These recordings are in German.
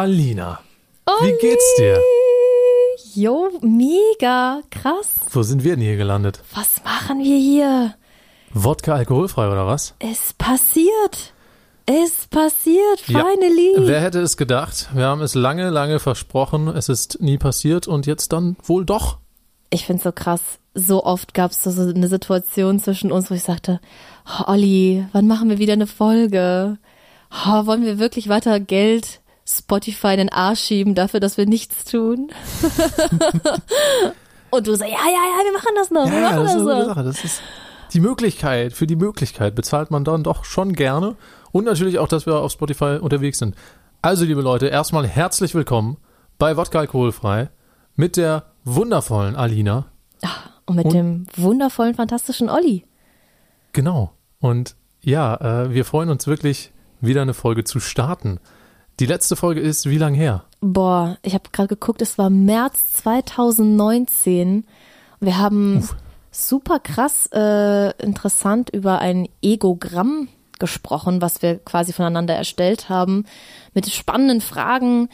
Alina, wie geht's dir? Jo, mega, krass. Wo sind wir denn hier gelandet? Was machen wir hier? Wodka alkoholfrei oder was? Es passiert. Es passiert, Ja. finally. Wer hätte es gedacht? Wir haben es lange, lange versprochen. Es ist nie passiert und jetzt dann wohl doch. Ich find's so krass. So oft gab's so, so eine Situation zwischen uns, wo ich sagte, oh, Olli, wann machen wir wieder eine Folge? Oh, wollen wir wirklich weiter Geld Spotify in den Arsch schieben dafür, dass wir nichts tun? Und du so, ja, ja, ja, wir machen das noch. wir machen das ist das eine gute noch. Sache. Das ist die Möglichkeit. Für die Möglichkeit bezahlt man dann doch schon gerne. Und natürlich auch, dass wir auf Spotify unterwegs sind. Also, liebe Leute, erstmal herzlich willkommen bei Wodka alkoholfrei mit der wundervollen Alina. Und mit Und- dem wundervollen, fantastischen Olli. Genau. Und ja, äh, wir freuen uns wirklich, wieder eine Folge zu starten. Die letzte Folge ist wie lang her? Boah, ich habe gerade geguckt, es war März 2019. Wir haben Uff. super krass äh, interessant über ein Egogramm gesprochen, was wir quasi voneinander erstellt haben, mit spannenden Fragen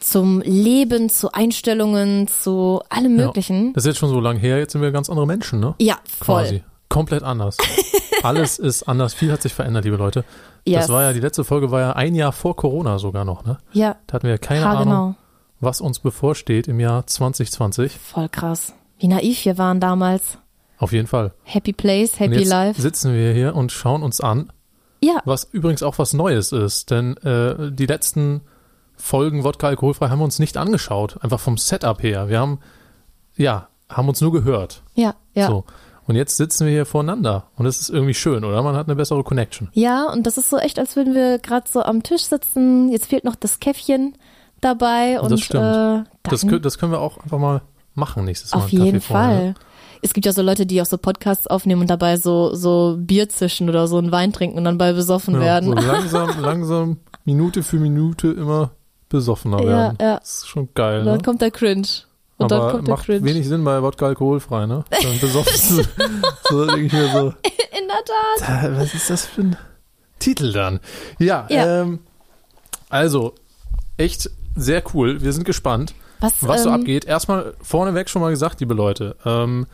zum Leben, zu Einstellungen, zu allem Möglichen. Ja, das ist jetzt schon so lang her, jetzt sind wir ganz andere Menschen, ne? Ja, voll. Quasi. Komplett anders. Alles ist anders. Viel hat sich verändert, liebe Leute. Yes. Das war ja, die letzte Folge war ja ein Jahr vor Corona sogar noch, ne? Ja, Da hatten wir ja keine ha, Ahnung, genau. was uns bevorsteht im Jahr 2020. Voll krass. Wie naiv wir waren damals. Auf jeden Fall. Happy Place, Und Happy jetzt Life. sitzen wir hier und schauen uns an, Ja, was übrigens auch was Neues ist, denn äh, die letzten Folgen Wodka alkoholfrei haben wir uns nicht angeschaut, einfach vom Setup her. Wir haben, ja, haben uns nur gehört. ja, ja. So. Und jetzt sitzen wir hier voreinander und das ist irgendwie schön, oder? Man hat eine bessere Connection. Ja, und das ist so echt, als würden wir gerade so am Tisch sitzen. Jetzt fehlt noch das Käffchen dabei. Und, Das stimmt. Äh, Das, das können wir auch einfach mal machen nächstes Mal. auf jeden vorher, Fall. ne? Es gibt ja so Leute, die auch so Podcasts aufnehmen und dabei so, so Bier zischen oder so einen Wein trinken und dann bei besoffen Ja, werden. So langsam, langsam, Minute für Minute immer besoffener Ja, werden. ja. Das ist schon geil. Und dann Ne? kommt der Cringe. Und Aber dann kommt der macht Cringe. wenig Sinn bei Wodka alkoholfrei, ne? Dann besoffen. so denke ich mir so. In der Tat. Was ist das für ein Titel dann? Ja, Ja. Ähm, also, echt sehr cool. Wir sind gespannt, Was, was so ähm, abgeht. Erstmal vorneweg schon mal gesagt, liebe Leute, ähm,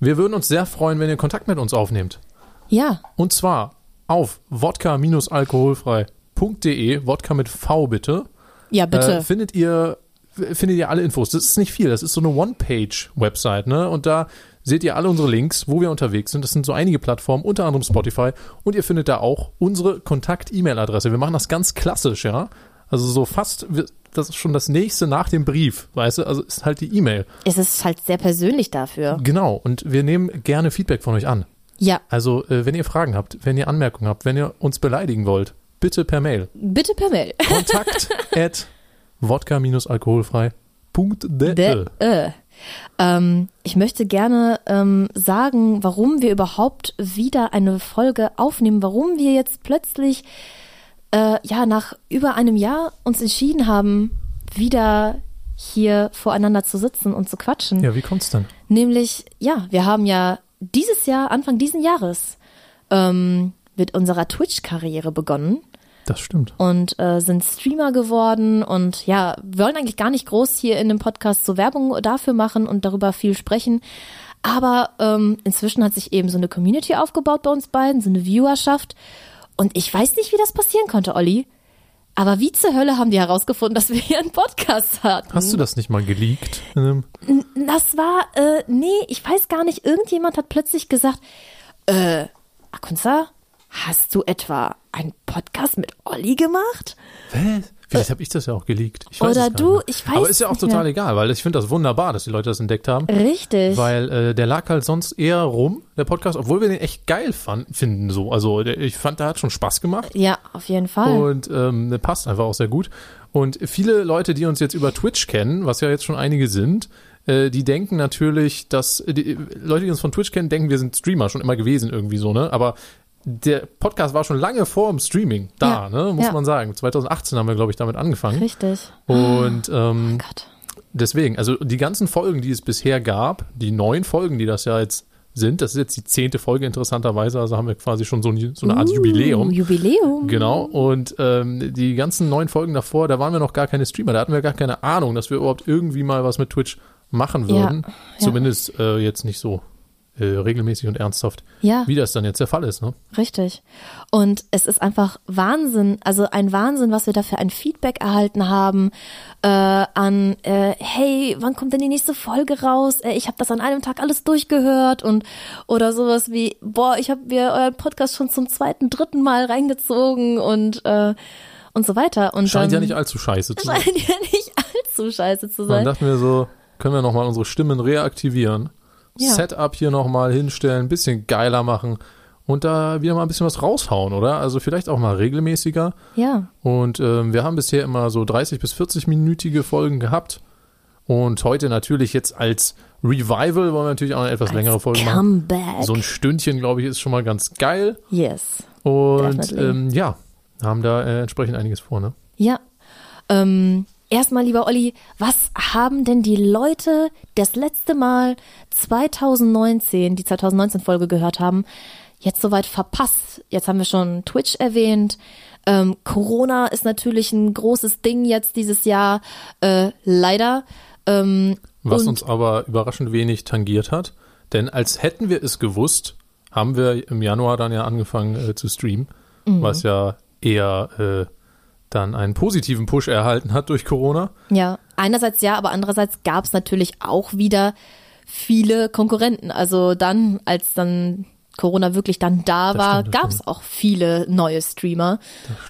wir würden uns sehr freuen, wenn ihr Kontakt mit uns aufnehmt. Ja, Und zwar auf wodka-alkoholfrei.de, Wodka mit V bitte. ja, bitte. Äh, findet ihr findet ihr alle Infos. Das ist nicht viel, das ist so eine One-Page-Website, ne? Und da seht ihr alle unsere Links, wo wir unterwegs sind. Das sind so einige Plattformen, unter anderem Spotify. Und ihr findet da auch unsere Kontakt-E-Mail-Adresse. Wir machen das ganz klassisch, ja? Also so fast, das ist schon das nächste nach dem Brief, weißt du? Also ist halt die E-Mail. es ist halt sehr persönlich dafür. Genau. Und wir nehmen gerne Feedback von euch an. Ja, Also, äh, wenn ihr Fragen habt, wenn ihr Anmerkungen habt, wenn ihr uns beleidigen wollt, bitte per Mail. bitte per Mail. Kontakt at wodka-alkoholfrei.de. De, äh. ähm, ich möchte gerne ähm, sagen, warum wir überhaupt wieder eine Folge aufnehmen, warum wir jetzt plötzlich äh, ja nach über einem Jahr uns entschieden haben, wieder hier voreinander zu sitzen und zu quatschen. Ja, wie kommt's denn? Nämlich, ja, wir haben ja dieses Jahr, Anfang diesen Jahres, ähm, mit unserer Twitch-Karriere begonnen Das stimmt. und äh, sind Streamer geworden und ja, wollen eigentlich gar nicht groß hier in dem Podcast so Werbung dafür machen und darüber viel sprechen. Aber ähm, inzwischen hat sich eben so eine Community aufgebaut bei uns beiden, so eine Viewerschaft. Und ich weiß nicht, wie das passieren konnte, Olli. Aber wie zur Hölle haben die herausgefunden, dass wir hier einen Podcast hatten? Hast du das nicht mal geleakt? Das war, äh, nee, ich weiß gar nicht. Irgendjemand hat plötzlich gesagt, äh, Akunza, hast du etwa einen Podcast mit Olli gemacht? Was? Vielleicht habe ich das ja auch geleakt. Oder du, ich weiß Aber ist ja auch total mehr. egal, weil ich finde das wunderbar, dass die Leute das entdeckt haben. Richtig. Weil äh, der lag halt sonst eher rum, der Podcast, obwohl wir den echt geil fand, finden so. Also der, ich fand, der hat schon Spaß gemacht. ja, auf jeden Fall. Und ähm, der passt einfach auch sehr gut. Und viele Leute, die uns jetzt über Twitch kennen, was ja jetzt schon einige sind, äh, die denken natürlich, dass die Leute, die uns von Twitch kennen, denken, wir sind Streamer schon immer gewesen irgendwie so, ne? Aber der Podcast war schon lange vor dem Streaming da, Ja, ne? Muss ja. man sagen. 2018 haben wir, glaube ich, damit angefangen. Richtig. Und ähm, Gott. deswegen, also die ganzen Folgen, die es bisher gab, die neun Folgen, die das ja jetzt sind. Das ist jetzt die zehnte Folge interessanterweise, also haben wir quasi schon so, ein, so eine Art Uh, Jubiläum. Jubiläum. Genau, und ähm, die ganzen neun Folgen davor, da waren wir noch gar keine Streamer, da hatten wir gar keine Ahnung, dass wir überhaupt irgendwie mal was mit Twitch machen würden. ja. Zumindest äh, jetzt nicht so äh, regelmäßig und ernsthaft, Ja. wie das dann jetzt der Fall ist. Ne? Richtig. Und es ist einfach Wahnsinn, also ein Wahnsinn, was wir da für ein Feedback erhalten haben äh, an, äh, hey, wann kommt denn die nächste Folge raus? Äh, ich habe das an einem Tag alles durchgehört und oder sowas wie, boah, ich habe mir euren Podcast schon zum zweiten, dritten Mal reingezogen und äh, und so weiter. Und Scheint ja dann, nicht allzu scheiße zu sein. scheint ja nicht allzu scheiße zu Dann sein. dachten wir so, können wir nochmal unsere Stimmen reaktivieren, Ja. Setup hier nochmal hinstellen, ein bisschen geiler machen und da wieder mal ein bisschen was raushauen, oder? Also vielleicht auch mal regelmäßiger. Ja, Und ähm, wir haben bisher immer so 30 bis 40-minütige Folgen gehabt. Und heute natürlich jetzt als Revival wollen wir natürlich auch eine etwas längere Folge machen. Comeback. So ein Stündchen, glaube ich, ist schon mal ganz geil. yes. Und ähm, ja, haben da äh, entsprechend einiges vor, ne? Ja. Ähm, erstmal, lieber Olli, was haben denn die Leute das letzte Mal 2019, die 2019-Folge gehört haben, jetzt soweit verpasst? Jetzt haben wir schon Twitch erwähnt. Ähm, Corona ist natürlich ein großes Ding jetzt dieses Jahr, äh, leider. Ähm, Was uns aber überraschend wenig tangiert hat. Denn als hätten wir es gewusst, haben wir im Januar dann ja angefangen äh, zu streamen, Mhm. was ja eher äh, dann einen positiven Push erhalten hat durch Corona. Ja, einerseits ja, aber andererseits gab es natürlich auch wieder viele Konkurrenten. Also dann, als dann Corona wirklich dann da Das war, gab es auch viele neue Streamer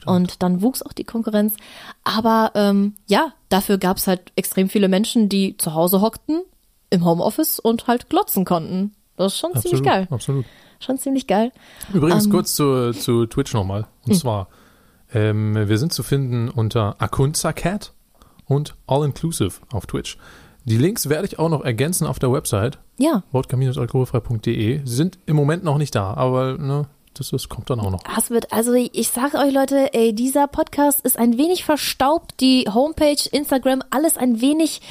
und dann wuchs auch die Konkurrenz. Aber ähm, ja, dafür gab es halt extrem viele Menschen, die zu Hause hockten, im Homeoffice und halt glotzen konnten. Das ist schon Absolut, ziemlich geil. absolut. Schon ziemlich geil. Übrigens Ähm, kurz zu, zu Twitch nochmal. Und zwar, ähm, wir sind zu finden unter Akunza Cat und All Inclusive auf Twitch. Die Links werde ich auch noch ergänzen auf der Website, Ja, vodka-alkoholfrei.de. Sie sind im Moment noch nicht da, aber ne, das, das kommt dann auch noch. Das wird, also ich sage euch Leute, ey, dieser Podcast ist ein wenig verstaubt, die Homepage, Instagram, alles ein wenig,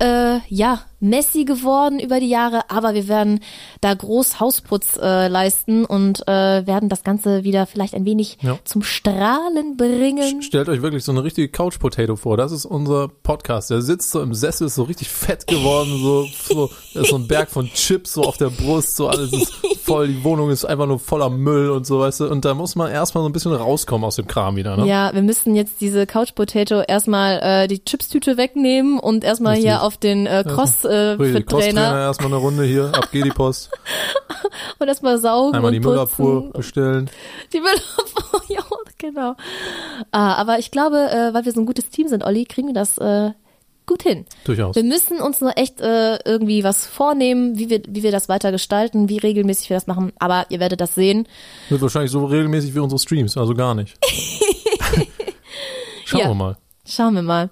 äh, ja, messy geworden über die Jahre, aber wir werden da groß Hausputz äh, leisten und äh, werden das Ganze wieder vielleicht ein wenig Ja. zum Strahlen bringen. Stellt euch wirklich so eine richtige Couch Potato vor. Das ist unser Podcast. Der sitzt so im Sessel, ist so richtig fett geworden, so, so, ist so ein Berg von Chips so auf der Brust, so alles ist voll, die Wohnung ist einfach nur voller Müll und so, weißt du. Und da muss man erstmal so ein bisschen rauskommen aus dem Kram wieder, ne? Ja, wir müssten jetzt diese Couch Potato erstmal äh, die Chipstüte wegnehmen und erstmal Richtig. hier auf den äh, äh, Crosstrainer Trainer erstmal eine Runde hier, ab geht die Post. und erstmal saugen Einmal die. Müllabfuhr bestellen. Die Müllabfuhr, ja, genau. Ah, aber ich glaube, äh, weil wir so ein gutes Team sind, Olli, kriegen wir das äh, gut hin. Durchaus. Wir müssen uns nur echt äh, irgendwie was vornehmen, wie wir, wie wir das weiter gestalten, wie regelmäßig wir das machen. Aber ihr werdet das sehen. Wird wahrscheinlich so regelmäßig wie unsere Streams, also gar nicht. Schauen Ja. wir mal. Schauen wir mal.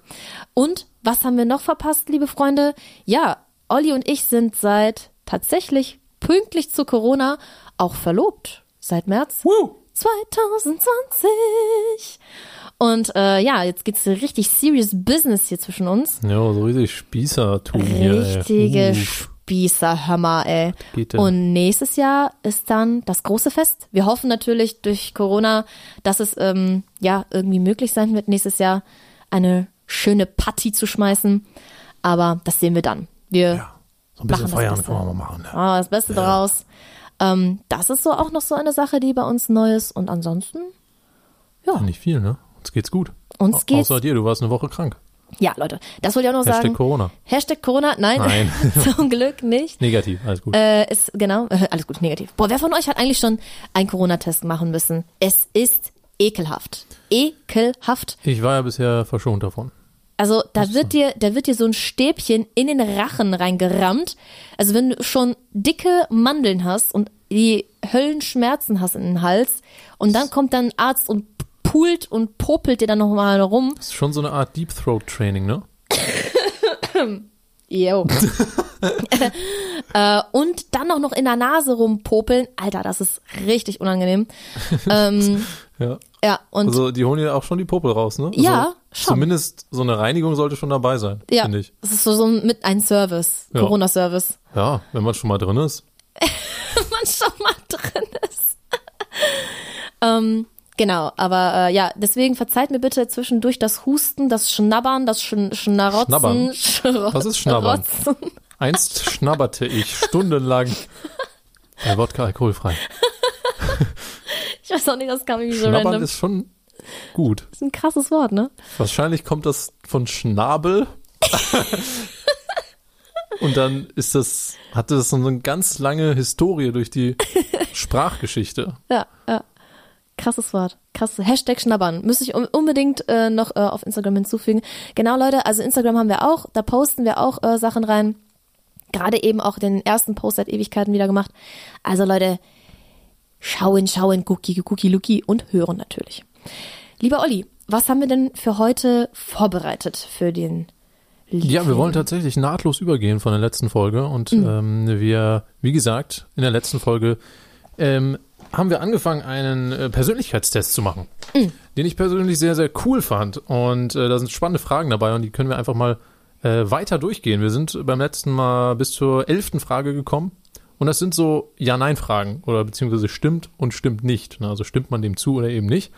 Und was haben wir noch verpasst, liebe Freunde? Ja, Olli und ich sind seit tatsächlich pünktlich zu Corona auch verlobt. Seit März. Woo! 2020. Und äh, ja, jetzt geht's richtig serious Business hier zwischen uns. Ja, so richtig Spießertum hier. Richtige Uh, Spießerhammer, ey. Und nächstes Jahr ist dann das große Fest. Wir hoffen natürlich durch Corona, dass es ähm, ja irgendwie möglich sein wird, nächstes Jahr eine schöne Party zu schmeißen. Aber das sehen wir dann. Wir ja, so ein bisschen machen das feiern Beste. kann man mal machen. Ne? Ah, das Beste draus. Ähm, das ist so auch noch so eine Sache, die bei uns neu ist. Und ansonsten, Nicht viel, ne? Uns geht's gut. uns geht's. Außer dir, du warst eine Woche krank. Ja, Leute, das wollte ich auch noch Hashtag sagen. Corona. Hashtag Corona, nein, Nein. zum Glück nicht. Negativ, alles gut. Äh, ist, genau, äh, alles gut, negativ. Boah, wer von euch hat eigentlich schon einen Corona-Test machen müssen? Es ist ekelhaft. Ekelhaft. Ich war ja bisher verschont davon. Also da wird dir, da wird dir so ein Stäbchen in den Rachen reingerammt. Also wenn du schon dicke Mandeln hast und die Höllenschmerzen hast in den Hals und dann kommt dann ein Arzt und pult und popelt dir dann nochmal rum. Das ist schon so eine Art Deep Throat Training, ne? Yo. äh, und dann auch noch in der Nase rumpopeln. Alter, das ist richtig unangenehm. ähm, Ja. ja, und Also die holen ja auch schon die Popel raus, ne? Also Ja, schon. Zumindest so eine Reinigung sollte schon dabei sein, ja, finde ich. das ist so, so ein, mit ein Service, Ja. Corona-Service. Ja, wenn man schon mal drin ist. drin ist. ähm, genau, aber äh, ja, deswegen verzeiht mir bitte zwischendurch das Husten, das Schnabbern, das Sch Schnarotzen. Schnabbern? Schro Was ist Schnabbern? Einst schnabberte ich stundenlang. Wodka alkoholfrei. Ich weiß auch nicht, das kam irgendwie so Schnabbern random. ist schon gut. Das ist ein krasses Wort, ne? Wahrscheinlich kommt das von Schnabel. Und dann ist das, hatte das so eine ganz lange Historie durch die Sprachgeschichte. Ja, ja. Krasses Wort. Krass. Hashtag Schnabbern. Müsste ich un- unbedingt äh, noch äh, auf Instagram hinzufügen. Genau, Leute, also Instagram haben wir auch. Da posten wir auch äh, Sachen rein. Gerade eben auch den ersten Post seit Ewigkeiten wieder gemacht. Also Leute, schauen, schauen, gucki, gucki, luki und hören natürlich. Lieber Olli, was haben wir denn für heute vorbereitet für den Ja, wir wollen tatsächlich nahtlos übergehen von der letzten Folge und ähm, wir, wie gesagt, in der letzten Folge ähm, haben wir angefangen, einen äh, Persönlichkeitstest zu machen, den ich persönlich sehr, sehr cool fand und äh, da sind spannende Fragen dabei und die können wir einfach mal äh, weiter durchgehen. Wir sind beim letzten Mal bis zur elften Frage gekommen und das sind so Ja-Nein-Fragen oder beziehungsweise stimmt und stimmt nicht. Ne? Also stimmt man dem zu oder eben nicht.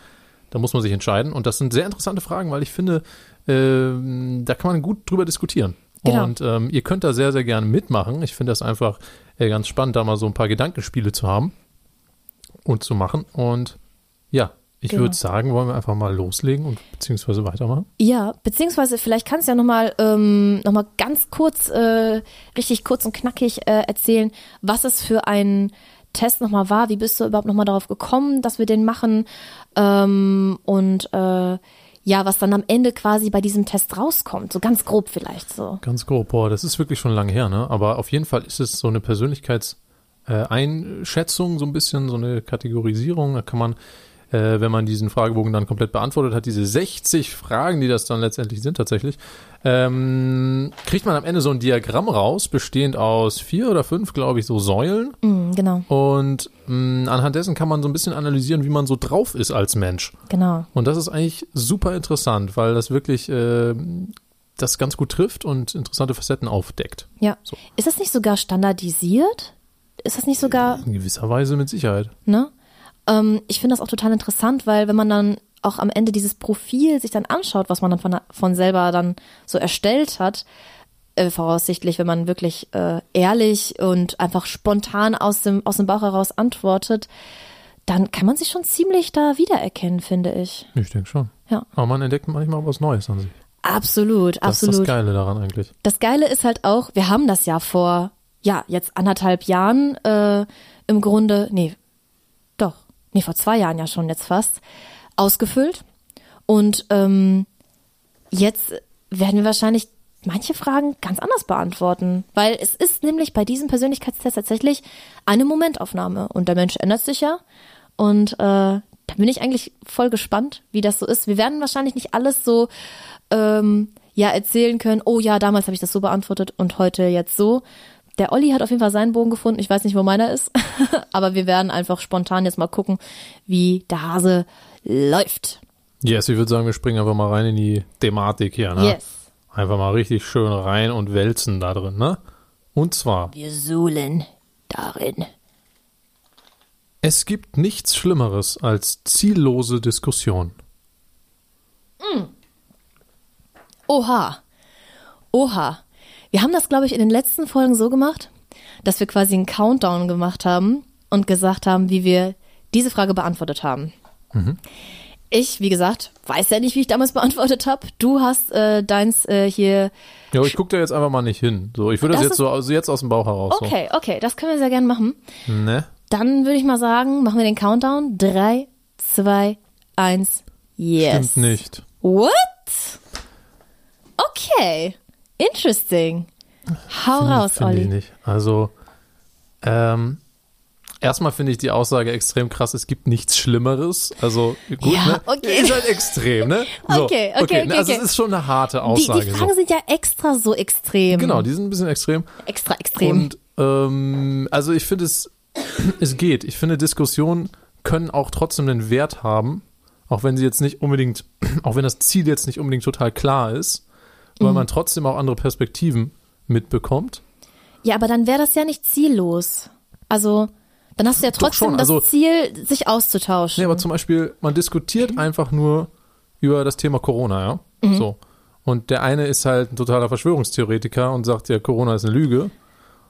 Da muss man sich entscheiden. Und das sind sehr interessante Fragen, weil ich finde, ähm, da kann man gut drüber diskutieren. Genau. Und ähm, ihr könnt da sehr, sehr gerne mitmachen. Ich finde das einfach äh, ganz spannend, da mal so ein paar Gedankenspiele zu haben und zu machen. Und ja, ich Genau. würde sagen, wollen wir einfach mal loslegen und beziehungsweise weitermachen. Ja, beziehungsweise vielleicht kannst du ja nochmal ähm, noch mal ganz kurz, äh, richtig kurz und knackig äh, erzählen, was es für ein Test nochmal war. Wie bist du überhaupt nochmal darauf gekommen, dass wir den machen? Ähm, und äh, ja, was dann am Ende quasi bei diesem Test rauskommt. So ganz grob vielleicht so. Ganz grob, boah, das ist wirklich schon lange her, ne? Aber auf jeden Fall ist es so eine Persönlichkeitseinschätzung, so ein bisschen, so eine Kategorisierung. Da kann man, äh, wenn man diesen Fragebogen dann komplett beantwortet hat, diese 60 Fragen, die das dann letztendlich sind tatsächlich, ähm, kriegt man am Ende so ein Diagramm raus, bestehend aus vier oder fünf, glaube ich, so Säulen. Mm, genau, Und mh, anhand dessen kann man so ein bisschen analysieren, wie man so drauf ist als Mensch. genau. Und das ist eigentlich super interessant, weil das wirklich äh, das ganz gut trifft und interessante Facetten aufdeckt. Ja. So. Ist das nicht sogar standardisiert? Ist das nicht sogar In gewisser Weise mit Sicherheit. Ne? Ähm, ich finde das auch total interessant, weil wenn man dann auch am Ende dieses Profil sich dann anschaut, was man dann von, von selber dann so erstellt hat, äh, voraussichtlich, wenn man wirklich äh, ehrlich und einfach spontan aus dem, aus dem Bauch heraus antwortet, dann kann man sich schon ziemlich da wiedererkennen, finde ich. Ich denke schon. Ja. Aber man entdeckt manchmal auch was Neues an sich. Absolut, Das absolut. ist das Geile daran eigentlich. Das Geile ist halt auch, wir haben das ja vor, ja, jetzt anderthalb Jahren äh, im Grunde, nee, nee, vor zwei Jahren ja schon jetzt fast, ausgefüllt. Und ähm, jetzt werden wir wahrscheinlich manche Fragen ganz anders beantworten, weil es ist nämlich bei diesem Persönlichkeitstest tatsächlich eine Momentaufnahme und der Mensch ändert sich ja und äh, da bin ich eigentlich voll gespannt, wie das so ist. Wir werden wahrscheinlich nicht alles so ähm, ja erzählen können. Oh ja, damals habe ich das so beantwortet und heute jetzt so. Der Olli hat auf jeden Fall seinen Bogen gefunden. Ich weiß nicht, wo meiner ist, aber wir werden einfach spontan jetzt mal gucken, wie der Hase läuft. Yes, ich würde sagen, wir springen einfach mal rein in die Thematik hier. Ne? Yes. Einfach mal richtig schön rein und wälzen da drin. Ne? Und zwar, Wir suhlen darin. es gibt nichts Schlimmeres als ziellose Diskussion. Oha. Oha. Wir haben das, glaube ich, in den letzten Folgen so gemacht, dass wir quasi einen Countdown gemacht haben und gesagt haben, wie wir diese Frage beantwortet haben. Ich, wie gesagt, weiß ja nicht, wie ich damals beantwortet habe. Du hast äh, deins äh, hier. Ja, ich gucke da jetzt einfach mal nicht hin. So, ich würde das, Das jetzt so also jetzt aus dem Bauch heraus. Okay, okay, das können wir sehr gerne machen. So. Ne? Dann würde ich mal sagen, machen wir den Countdown. Drei, zwei, eins, yes. Stimmt nicht. What? Okay. Interesting. Hau Finde- raus, finde ich Olli. nicht. Also, ähm, erstmal finde ich die Aussage extrem krass. Es gibt nichts Schlimmeres. Also, gut, Ja, ne? okay. Ist halt extrem, ne? So, Okay, okay, okay, ne? Also, okay. es ist schon eine harte Die, Aussage. die Fragen so. sind ja extra so extrem. Genau, die sind ein bisschen extrem. Extra extrem. Und, ähm, also, ich finde es, es geht. Ich finde, Diskussionen können auch trotzdem einen Wert haben. Auch wenn sie jetzt nicht unbedingt, auch wenn das Ziel jetzt nicht unbedingt total klar ist, Mhm. weil man trotzdem auch andere Perspektiven mitbekommt. ja, aber dann wäre das ja nicht ziellos. Also, Dann hast du ja trotzdem das also- Ziel, sich auszutauschen. Nee, aber zum Beispiel, man diskutiert einfach nur über das Thema Corona, ja. Mhm. So. Und der eine ist halt ein totaler Verschwörungstheoretiker und sagt, ja, Corona ist eine Lüge.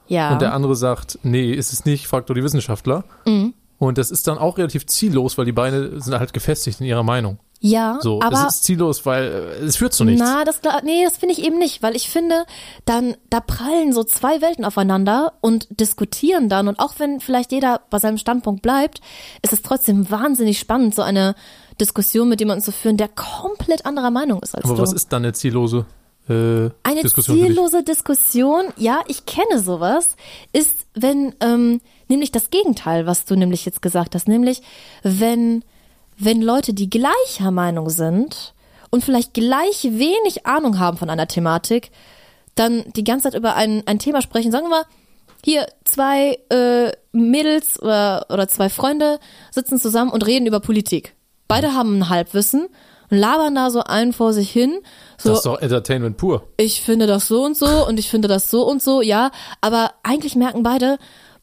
ja. Und der andere sagt, nee, ist es nicht, fragt doch die Wissenschaftler. Mhm. Und das ist dann auch relativ ziellos, weil die beide sind halt gefestigt in ihrer Meinung. Ja, So, aber es ist ziellos, weil äh, es führt zu nichts. Na, das nee, das finde ich eben nicht, weil ich finde, dann da prallen so zwei Welten aufeinander und diskutieren dann und auch wenn vielleicht jeder bei seinem Standpunkt bleibt, ist es trotzdem wahnsinnig spannend, so eine Diskussion mit jemandem zu führen, der komplett anderer Meinung ist als Aber du. was ist dann eine ziellose äh, Eine Diskussion ziellose Diskussion, ja, ich kenne sowas, ist, wenn, ähm, nämlich das Gegenteil, was du nämlich jetzt gesagt hast, nämlich, wenn, wenn Leute, die gleicher Meinung sind und vielleicht gleich wenig Ahnung haben von einer Thematik, dann die ganze Zeit über ein, ein Thema sprechen, sagen wir mal, hier zwei äh, Mädels oder, oder zwei Freunde sitzen zusammen und reden über Politik. Beide haben ein Halbwissen und labern da so einen vor sich hin. So, Das ist doch Entertainment pur. ich finde das so und so und ich finde das so und so, ja. Aber eigentlich merken beide,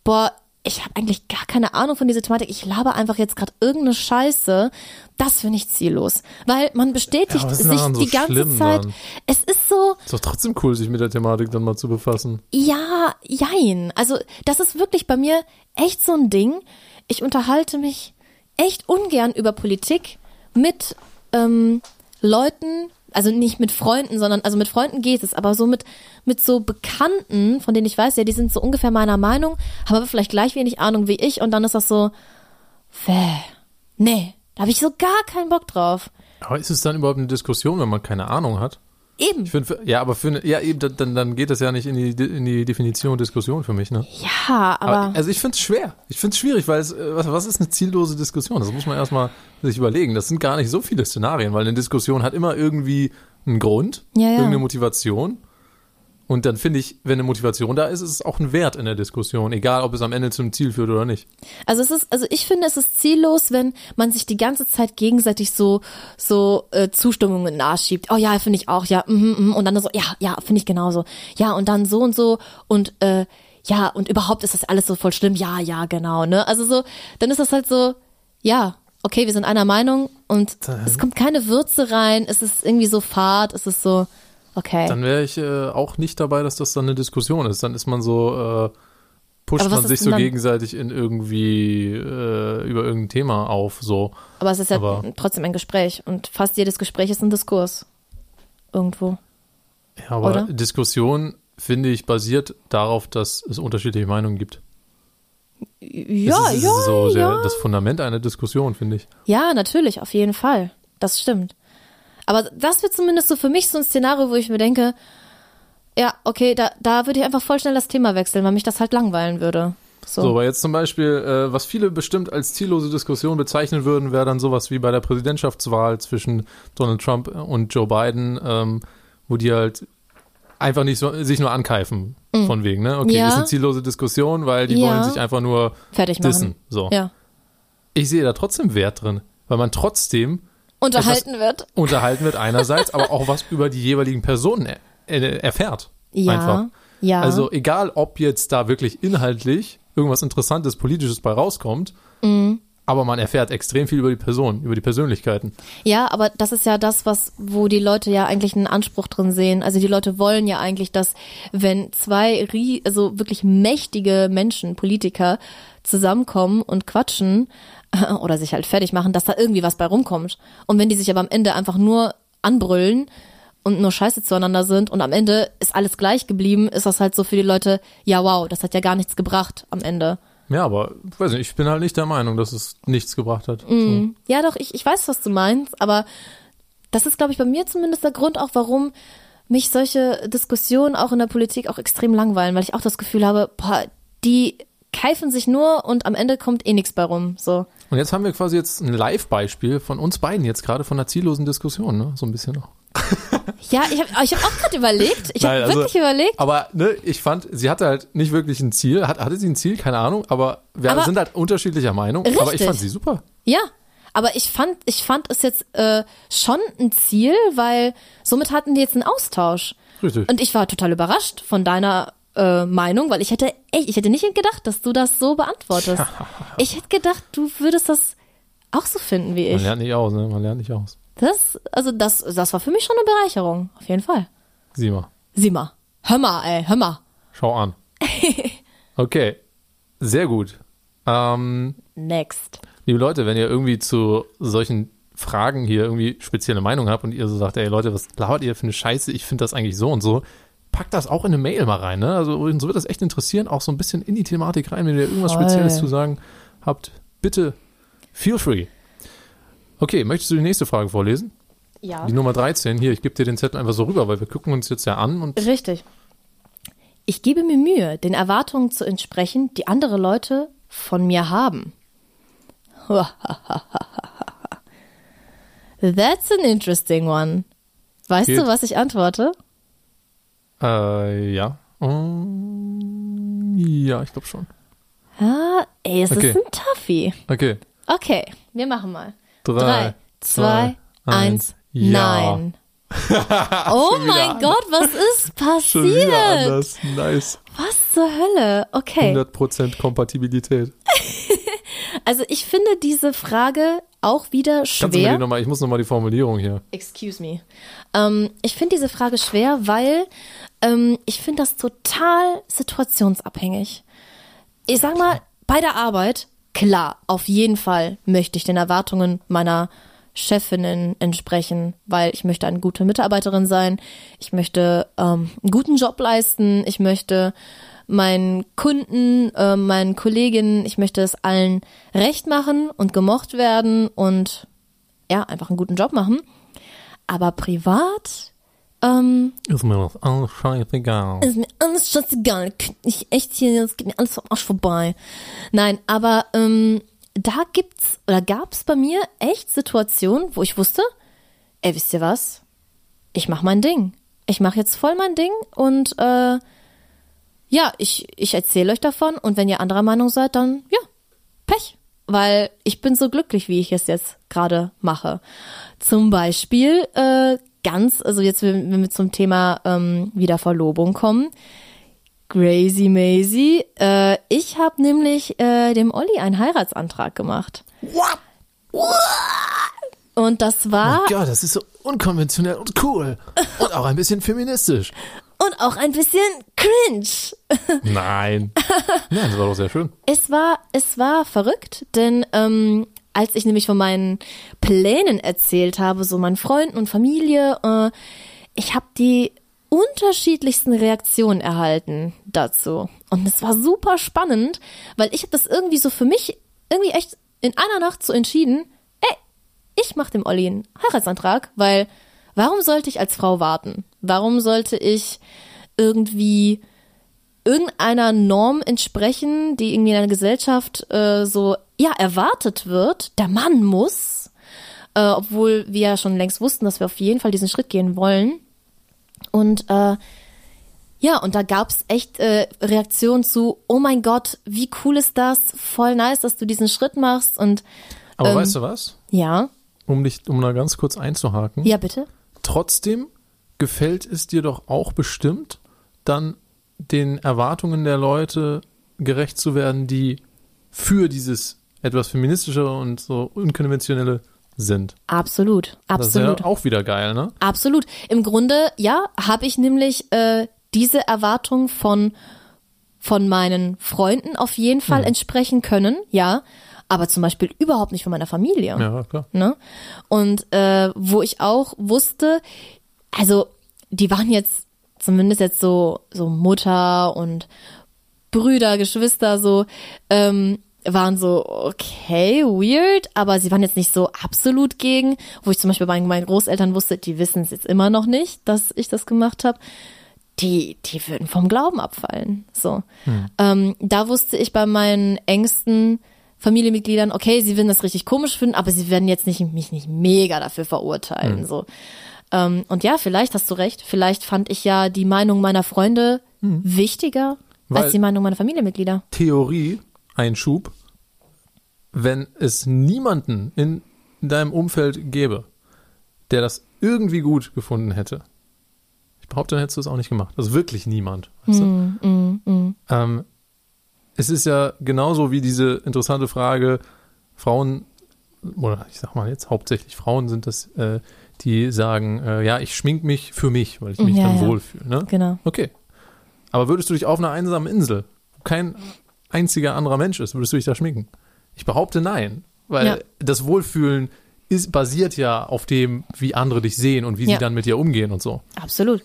boah, ich habe eigentlich gar keine Ahnung von dieser Thematik. Ich laber einfach jetzt gerade irgendeine Scheiße. Das finde ich ziellos. Weil man bestätigt Ja, sich so die ganze schlimm Zeit. dann? Es ist so, Ist doch trotzdem cool, sich mit der Thematik dann mal zu befassen. ja, jein. Also, das ist wirklich bei mir echt so ein Ding. Ich unterhalte mich echt ungern über Politik mit ähm, Leuten, also nicht mit Freunden, sondern, also mit Freunden geht es, aber so mit, mit so Bekannten, von denen ich weiß, ja, die sind so ungefähr meiner Meinung, haben aber vielleicht gleich wenig Ahnung wie ich und dann ist das so, Fäh, nee, da habe ich so gar keinen Bock drauf. Aber ist es dann überhaupt eine Diskussion, wenn man keine Ahnung hat? Eben. Ich finde, ja, aber für eine, ja, eben, dann, dann geht das ja nicht in die, in die Definition Diskussion für mich, ne? Ja, aber, Aber, also ich finde es schwer. Ich finde es schwierig, weil es, äh, was, was ist eine ziellose Diskussion? Das muss man erstmal sich überlegen. Das sind gar nicht so viele Szenarien, weil eine Diskussion hat immer irgendwie einen Grund, Ja, ja. irgendeine Motivation. Und dann finde ich, wenn eine Motivation da ist, ist es auch ein Wert in der Diskussion, egal ob es am Ende zum Ziel führt oder nicht. Also es ist, also ich finde, es ist ziellos, wenn man sich die ganze Zeit gegenseitig so so äh, Zustimmungen nachschiebt. Oh ja, finde ich auch, ja, mhm, mhm. und dann so, ja, ja, finde ich genauso. Ja, und dann so und so und äh, ja, und überhaupt ist das alles so voll schlimm. Ja, ja, genau, ne? Also so, dann ist das halt so, ja, okay, wir sind einer Meinung und es kommt keine Würze rein, es ist irgendwie so fad, es ist so, okay. Dann wäre ich äh, auch nicht dabei, dass das dann eine Diskussion ist. Dann ist man so, äh, pusht man sich so gegenseitig in irgendwie äh, über irgendein Thema auf, so. Aber es ist ja aber- trotzdem ein Gespräch und fast jedes Gespräch ist ein Diskurs. Irgendwo. Ja, aber Oder? Diskussion, finde ich, basiert darauf, dass es unterschiedliche Meinungen gibt. Ja, das ist, ja, so der, ja. das Fundament einer Diskussion, finde ich. Ja, natürlich, auf jeden Fall. Das stimmt. Aber das wird zumindest so für mich so ein Szenario, wo ich mir denke, ja, okay, da, da würde ich einfach voll schnell das Thema wechseln, weil mich das halt langweilen würde. So. So, aber jetzt zum Beispiel, äh, was viele bestimmt als ziellose Diskussion bezeichnen würden, wäre dann sowas wie bei der Präsidentschaftswahl zwischen Donald Trump und Joe Biden, ähm, wo die halt einfach nicht so, sich nur ankeifen von wegen, ne? Okay. Ja. ist eine ziellose Diskussion, weil die Ja. wollen sich einfach nur Fertig machen. dissen. So. Ja. Ich sehe da trotzdem Wert drin, weil man trotzdem Unterhalten wird. unterhalten wird einerseits, aber auch was über die jeweiligen Personen er, er, erfährt. Ja. Einfach. Ja. Also egal, ob jetzt da wirklich inhaltlich irgendwas Interessantes, Politisches bei rauskommt, Mhm. aber man erfährt extrem viel über die Person, über die Persönlichkeiten. Ja, aber das ist ja das, was, wo die Leute ja eigentlich einen Anspruch drin sehen. Also die Leute wollen ja eigentlich, dass wenn zwei, also wirklich mächtige Menschen, Politiker zusammenkommen und quatschen oder sich halt fertig machen, dass da irgendwie was bei rumkommt. Und wenn die sich aber am Ende einfach nur anbrüllen und nur scheiße zueinander sind und am Ende ist alles gleich geblieben, ist das halt so für die Leute, ja wow, das hat ja gar nichts gebracht am Ende. Ja, aber ich weiß nicht, ich bin halt nicht der Meinung, dass es nichts gebracht hat. Mhm. Ja, doch, ich, ich weiß, was du meinst, aber das ist, glaube ich, bei mir zumindest der Grund auch, warum mich solche Diskussionen auch in der Politik auch extrem langweilen, weil ich auch das Gefühl habe, boah, die keifen sich nur und am Ende kommt eh nichts bei rum. So. Und jetzt haben wir quasi jetzt ein Live-Beispiel von uns beiden jetzt gerade von einer ziellosen Diskussion, ne? So ein bisschen noch. Ja, ich habe ich hab auch gerade überlegt. Ich habe also- wirklich überlegt. Aber ne, ich fand, sie hatte halt nicht wirklich ein Ziel. Hat, hatte sie ein Ziel? Keine Ahnung. Aber wir Aber- sind halt unterschiedlicher Meinung. Aber ich Richtig. fand sie super. Ja, aber ich fand, ich fand es jetzt äh, schon ein Ziel, weil somit hatten die jetzt einen Austausch. Richtig. Und ich war total überrascht von deiner äh, Meinung, weil ich hätte echt, ich hätte nicht gedacht, dass du das so beantwortest. ich hätte gedacht, du würdest das auch so finden wie Man ich. lernt nicht aus, ne? Man lernt nicht aus. Das, also das, das war für mich schon eine Bereicherung, auf jeden Fall. Sieh mal. Sieh mal. Hör mal, ey, hör mal. Schau an. Okay. Sehr gut. Ähm, Next. liebe Leute, wenn ihr irgendwie zu solchen Fragen hier irgendwie spezielle Meinung habt und ihr so sagt, ey Leute, was labert ihr für eine Scheiße? Ich finde das eigentlich so und so. Packt das auch in eine Mail mal rein, ne? Also uns wird das echt interessieren, auch so ein bisschen in die Thematik rein, wenn ihr irgendwas Voll. Spezielles zu sagen habt. Bitte, feel free. Okay, möchtest du die nächste Frage vorlesen? Ja. Die Nummer 13. Hier, ich gebe dir den Zettel einfach so rüber, weil wir gucken uns jetzt ja an und Richtig. Ich gebe mir Mühe, den Erwartungen zu entsprechen, die andere Leute von mir haben. That's an interesting one. Weißt Geht. du, was ich antworte? Äh, ja. Ähm, ja, ich glaube schon. Ah, ey, es Okay. ist ein Toughie. Okay. Okay, wir machen mal. Drei, Drei, zwei, eins, ja. nein. oh mein Gott, was ist passiert? anders. Nice. Was zur Hölle? Okay. 100% Kompatibilität. Also ich finde diese Frage auch wieder Kannst du mir die schwer. noch mal, ich muss nochmal die Formulierung hier. Excuse me. Ähm, ich finde diese Frage schwer, weil ähm, ich finde das total situationsabhängig. Ich sag mal, bei der Arbeit, klar, auf jeden Fall möchte ich den Erwartungen meiner Chefinnen entsprechen, weil ich möchte eine gute Mitarbeiterin sein, ich möchte ähm, einen guten Job leisten, ich möchte meinen Kunden, äh, meinen Kolleginnen, ich möchte es allen recht machen und gemocht werden und ja, einfach einen guten Job machen. Aber privat ähm, Ist mir das alles scheißegal. ist mir alles scheißegal. Ich echt hier, es geht mir alles vom Arsch vorbei. Nein, aber ähm, da gibt's oder gab's bei mir echt Situationen, wo ich wusste, ey, wisst ihr was? Ich mach mein Ding. Ich mach jetzt voll mein Ding und äh, ja, ich, ich erzähle euch davon und wenn ihr anderer Meinung seid, dann ja, Pech. Weil ich bin so glücklich, wie ich es jetzt gerade mache. Zum Beispiel äh, ganz, also jetzt, wenn wir zum Thema ähm, wieder Verlobung kommen. Crazy Maisie. Äh, ich habe nämlich äh, dem Olli einen Heiratsantrag gemacht. What? Und das war Ja, das ist so unkonventionell und cool. Und auch ein bisschen feministisch. Und auch ein bisschen cringe. Nein. Nein, das war doch sehr schön. Es war, es war verrückt, denn ähm, als ich nämlich von meinen Plänen erzählt habe, so meinen Freunden und Familie, äh, ich habe die unterschiedlichsten Reaktionen erhalten dazu. Und es war super spannend, weil ich habe das irgendwie so für mich irgendwie echt in einer Nacht so entschieden, ey, ich mache dem Olli einen Heiratsantrag, weil warum sollte ich als Frau warten? Warum sollte ich irgendwie irgendeiner Norm entsprechen, die irgendwie in einer Gesellschaft äh, so ja erwartet wird. Der Mann muss, äh, obwohl wir ja schon längst wussten, dass wir auf jeden Fall diesen Schritt gehen wollen. Und äh, ja, und da gab's echt äh, Reaktionen zu, oh mein Gott, wie cool ist das? Voll nice, dass du diesen Schritt machst. Und Aber Ähm. weißt du was? ja, Um dich, um da ganz kurz einzuhaken. ja bitte. Trotzdem gefällt es dir doch auch bestimmt, dann den Erwartungen der Leute gerecht zu werden, die für dieses etwas feministischere und so unkonventionelle sind. Absolut, Das ist absolut. ja auch wieder geil, ne? Absolut. Im Grunde, ja, habe ich nämlich äh, diese Erwartung von, von meinen Freunden auf jeden Fall entsprechen können, ja. Aber zum Beispiel überhaupt nicht von meiner Familie. Ja, klar. Ne? Und äh, wo ich auch wusste, also die waren jetzt zumindest jetzt so, so Mutter und Brüder, Geschwister so, ähm, waren so, okay, weird, aber sie waren jetzt nicht so absolut gegen, wo ich zum Beispiel bei meinen Großeltern wusste, die wissen es jetzt immer noch nicht, dass ich das gemacht habe. Die, die würden vom Glauben abfallen. So. Ähm, da wusste ich bei meinen engsten Familienmitgliedern, okay, sie würden das richtig komisch finden, aber sie werden jetzt nicht, mich nicht mega dafür verurteilen. So. Ähm, und ja, vielleicht hast du recht. Vielleicht fand ich ja die Meinung meiner Freunde wichtiger Weil- als die Meinung meiner Familienmitglieder. Theorie, Einschub, wenn es niemanden in deinem Umfeld gäbe, der das irgendwie gut gefunden hätte. Ich behaupte, dann hättest du es auch nicht gemacht. Also wirklich niemand. Weißt Mm, mm, mm. du? ähm, es ist ja genauso wie diese interessante Frage, Frauen, oder ich sag mal jetzt hauptsächlich Frauen sind das, äh, die sagen, äh, ja, ich schmink mich für mich, weil ich mich Ja, dann ja. wohlfühle. Ne? Genau. Okay. Aber würdest du dich auf einer einsamen Insel, wo kein einziger anderer Mensch ist, würdest du dich da schminken? Ich behaupte nein, weil Ja. das Wohlfühlen ist, basiert ja auf dem, wie andere dich sehen und wie sie dann mit dir umgehen und so. Absolut.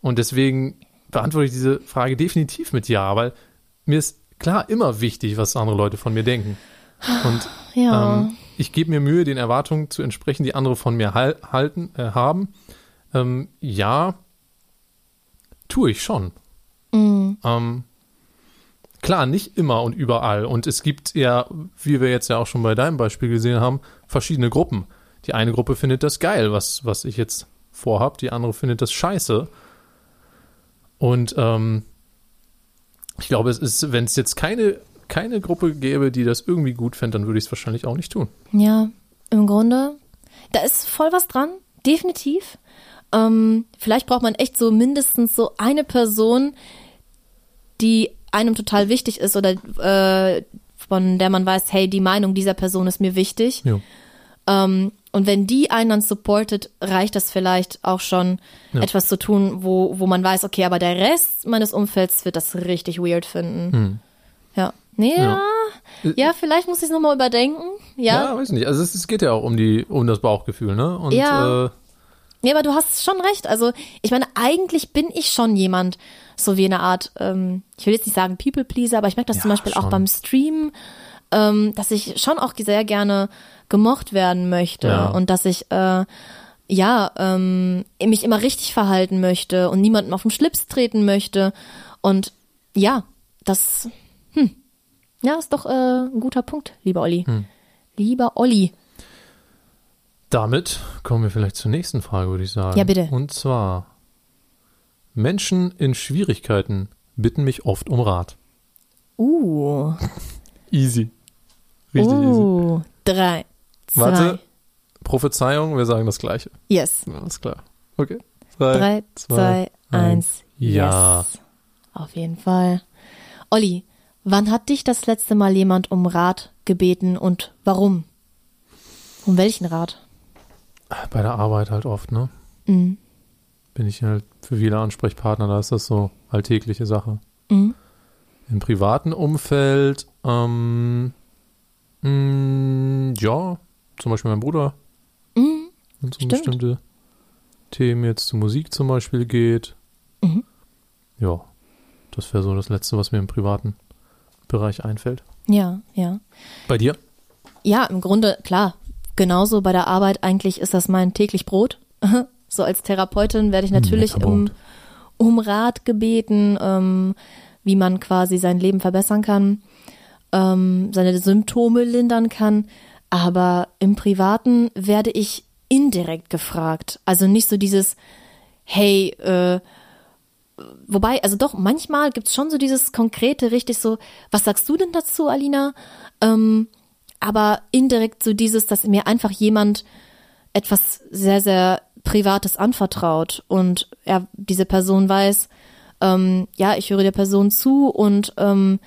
Und deswegen beantworte ich diese Frage definitiv mit Ja, weil mir ist klar immer wichtig, was andere Leute von mir denken. Und Ja. ähm, ich gebe mir Mühe, den Erwartungen zu entsprechen, die andere von mir hal halten, äh, haben. Ähm, ja, tue ich schon. Mm. Ähm, klar, nicht immer und überall. Und es gibt ja, wie wir jetzt ja auch schon bei deinem Beispiel gesehen haben, verschiedene Gruppen. Die eine Gruppe findet das geil, was, was ich jetzt vorhab, die andere findet das scheiße. Und ähm, ich glaube, es ist, wenn es jetzt keine, keine Gruppe gäbe, die das irgendwie gut fände, dann würde ich es wahrscheinlich auch nicht tun. Ja, im Grunde, da ist voll was dran, definitiv. Ähm, vielleicht braucht man echt so mindestens so eine Person, die einem total wichtig ist oder äh, von der man weiß, hey, die Meinung dieser Person ist mir wichtig. Ja. Ähm, und wenn die einen dann supportet, reicht das vielleicht auch schon, Ja. etwas zu tun, wo, wo man weiß, okay, aber der Rest meines Umfelds wird das richtig weird finden. Hm. Ja. Nee, ja. Ja. Ja, vielleicht muss ich es nochmal überdenken. Ja. Ja, weiß nicht. Also es, es geht ja auch um die, um das Bauchgefühl, ne? Und Ja. äh, Ja, aber du hast schon recht. Also, ich meine, eigentlich bin ich schon jemand, so wie eine Art, ähm, ich will jetzt nicht sagen People-Pleaser, aber ich merke das Ja, zum Beispiel auch schon. beim Streamen, ähm, dass ich schon auch sehr gerne gemocht werden möchte Ja. und dass ich, äh, ja, ähm, mich immer richtig verhalten möchte und niemandem auf den Schlips treten möchte. Und ja, das, hm, ja, ist doch äh, ein guter Punkt, lieber Olli. Hm. Lieber Olli. Damit kommen wir vielleicht zur nächsten Frage, würde ich sagen. Ja, bitte. Und zwar: Menschen in Schwierigkeiten bitten mich oft um Rat. Uh. Easy. Richtig easy. uh. Drei, zwei, Warte. Prophezeiung, wir sagen das Gleiche. yes. Ja, Alles klar. Okay. Drei, zwei, eins. Ja. Yes. Auf jeden Fall. Olli, wann hat dich das letzte Mal jemand um Rat gebeten und warum? Um welchen Rat? Bei der Arbeit halt oft, ne? Mhm. Bin ich halt für viele Ansprechpartner, da ist das so alltägliche Sache. Mhm. Im privaten Umfeld, ähm, mh, ja, zum Beispiel mein Bruder, Mhm. wenn es um Stimmt. bestimmte Themen jetzt zu Musik zum Beispiel geht. Mhm. Ja, das wäre so das Letzte, was mir im privaten Bereich einfällt. Ja, ja. Bei dir? Ja, im Grunde, klar, genauso bei der Arbeit eigentlich ist das mein täglich Brot. So als Therapeutin werde ich natürlich lecker um, um Rat gebeten, ähm, wie man quasi sein Leben verbessern kann, ähm, seine Symptome lindern kann. Aber im Privaten werde ich indirekt gefragt. Also nicht so dieses, hey, äh, wobei, also doch, manchmal gibt's schon so dieses konkrete, richtig so, was sagst du denn dazu, Alina? Ähm, aber indirekt so dieses, dass mir einfach jemand etwas sehr, sehr Privates anvertraut und er, diese Person weiß, ähm, ja, ich höre der Person zu und ähm,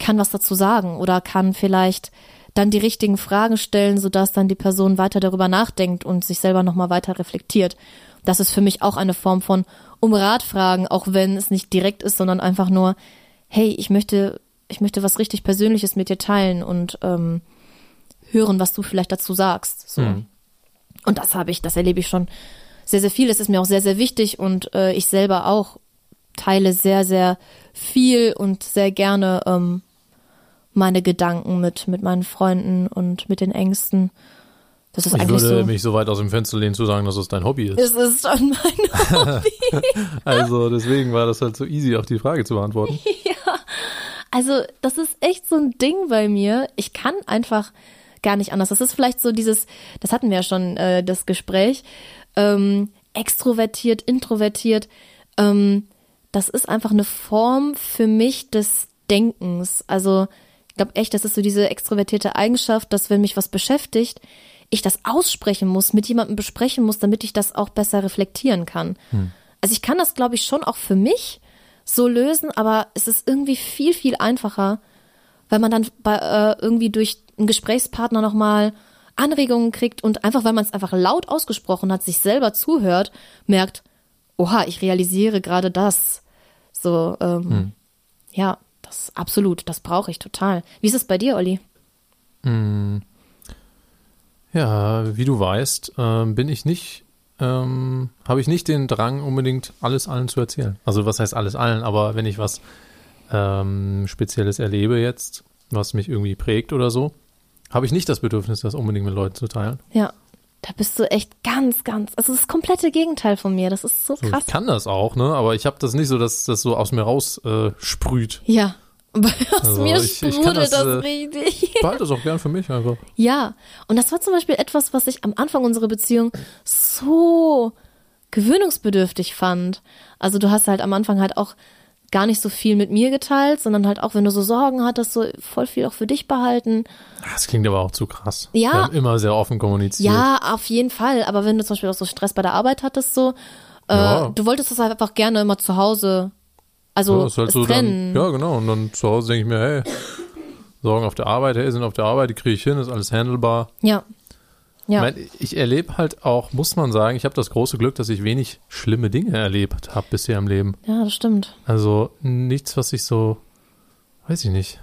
kann was dazu sagen oder kann vielleicht dann die richtigen Fragen stellen, sodass dann die Person weiter darüber nachdenkt und sich selber nochmal weiter reflektiert. Das ist für mich auch eine Form von um Rat fragen, auch wenn es nicht direkt ist, sondern einfach nur, hey, ich möchte, ich möchte was richtig Persönliches mit dir teilen und ähm, hören, was du vielleicht dazu sagst. So. Mhm. Und das habe ich, das erlebe ich schon sehr, sehr viel. Das ist mir auch sehr, sehr wichtig und äh, ich selber auch teile sehr, sehr viel und sehr gerne ähm, meine Gedanken mit, mit meinen Freunden und mit den Ängsten. Das ist Ich eigentlich würde so. mich so weit aus dem Fenster lehnen zu sagen, dass es dein Hobby ist. es ist schon mein Also deswegen war das halt so easy, auch die Frage zu beantworten. Also, das ist echt so ein Ding bei mir. Ich kann einfach gar nicht anders. Das ist vielleicht so dieses, das hatten wir ja schon, äh, das Gespräch, ähm, extrovertiert, introvertiert. Ähm, das ist einfach eine Form für mich des Denkens. Also, ich glaube echt, das ist so diese extrovertierte Eigenschaft, dass wenn mich was beschäftigt, ich das aussprechen muss, mit jemandem besprechen muss, damit ich das auch besser reflektieren kann. Also ich kann das, glaube ich, schon auch für mich so lösen, aber es ist irgendwie viel, viel einfacher, weil man dann bei, äh, irgendwie durch einen Gesprächspartner nochmal Anregungen kriegt und einfach, weil man es einfach laut ausgesprochen hat, sich selber zuhört, merkt, oha, ich realisiere gerade das. So, ähm, Hm. ja, das absolut, das brauche ich total. Wie ist es bei dir, Olli? Ja, wie du weißt, ähm, bin ich nicht, ähm, habe ich nicht den Drang, unbedingt alles allen zu erzählen. Also was heißt alles allen, aber wenn ich was ähm, Spezielles erlebe jetzt, was mich irgendwie prägt oder so, habe ich nicht das Bedürfnis, das unbedingt mit Leuten zu teilen. Ja, da bist du echt ganz, ganz, also das komplette Gegenteil von mir. Das ist so So, krass. ich kann das auch, ne? Aber ich habe das nicht so, dass das so aus mir raus äh, sprüht. Ja. Aus Also mir ich- ich sprudelt das, das, äh, richtig. Ich behalte das auch gern für mich einfach. Ja, und das war zum Beispiel etwas, was ich am Anfang unserer Beziehung so gewöhnungsbedürftig fand. Also du hast halt am Anfang halt auch gar nicht so viel mit mir geteilt, sondern halt auch, wenn du so Sorgen hattest, so voll viel auch für dich behalten. Das klingt aber auch zu krass. Ja. Wir haben immer sehr offen kommuniziert. Ja, auf jeden Fall. Aber wenn du zum Beispiel auch so Stress bei der Arbeit hattest, so, äh, Ja. du wolltest das halt einfach gerne immer zu Hause, also Ja, halt so trennen. dann, ja, genau. Und dann zu Hause denke ich mir, hey, Sorgen auf der Arbeit, hey, sind auf der Arbeit, die kriege ich hin, ist alles handelbar. ja. Ja. Ich, mein, ich erlebe halt auch, muss man sagen, ich habe das große Glück, dass ich wenig schlimme Dinge erlebt habe bisher im Leben. ja, das stimmt. Also nichts, was ich so, weiß ich nicht,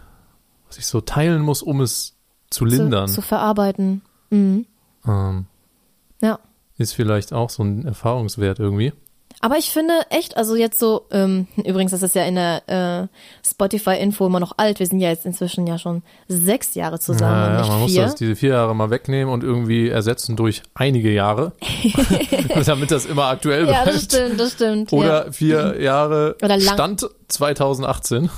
was ich so teilen muss, um es zu lindern. Zu, zu verarbeiten. Mhm. ähm, Ja. ist vielleicht auch so ein Erfahrungswert irgendwie. Aber ich finde echt, also jetzt so, ähm, übrigens, das ist ja in der äh, Spotify-Info immer noch alt. Wir sind ja jetzt inzwischen ja schon sechs Jahre zusammen Ja, ja, nicht man muss vier. das, diese vier Jahre mal wegnehmen und irgendwie ersetzen durch einige Jahre, damit das immer aktuell ja, bleibt. das stimmt, das stimmt. Oder ja. vier Jahre Oder Stand 2018.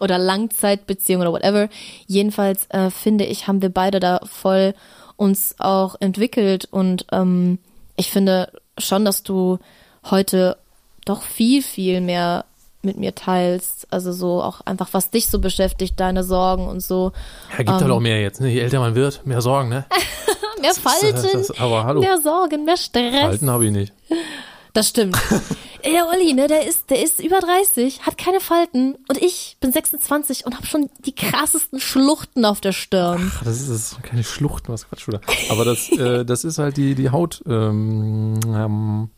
Oder Langzeitbeziehung oder whatever. Jedenfalls äh, finde ich, haben wir beide da voll uns auch entwickelt und ähm, ich finde schon, dass du heute doch viel, viel mehr mit mir teilst. Also so auch einfach, was dich so beschäftigt, deine Sorgen und so. Ja, gibt halt auch mehr jetzt. Ne? Je älter man wird, mehr Sorgen, ne? Mehr Das, Falten, das, aber hallo, mehr Sorgen, mehr Stress. Falten habe ich nicht. Das stimmt. Der Olli, ne, der ist, der ist über 30, hat keine Falten und ich bin 26 und habe schon die krassesten Schluchten auf der Stirn. Ach, Das ist, das ist keine Schlucht, was Quatsch, oder? Aber das, äh, das ist halt die, die Haut, ähm, ähm,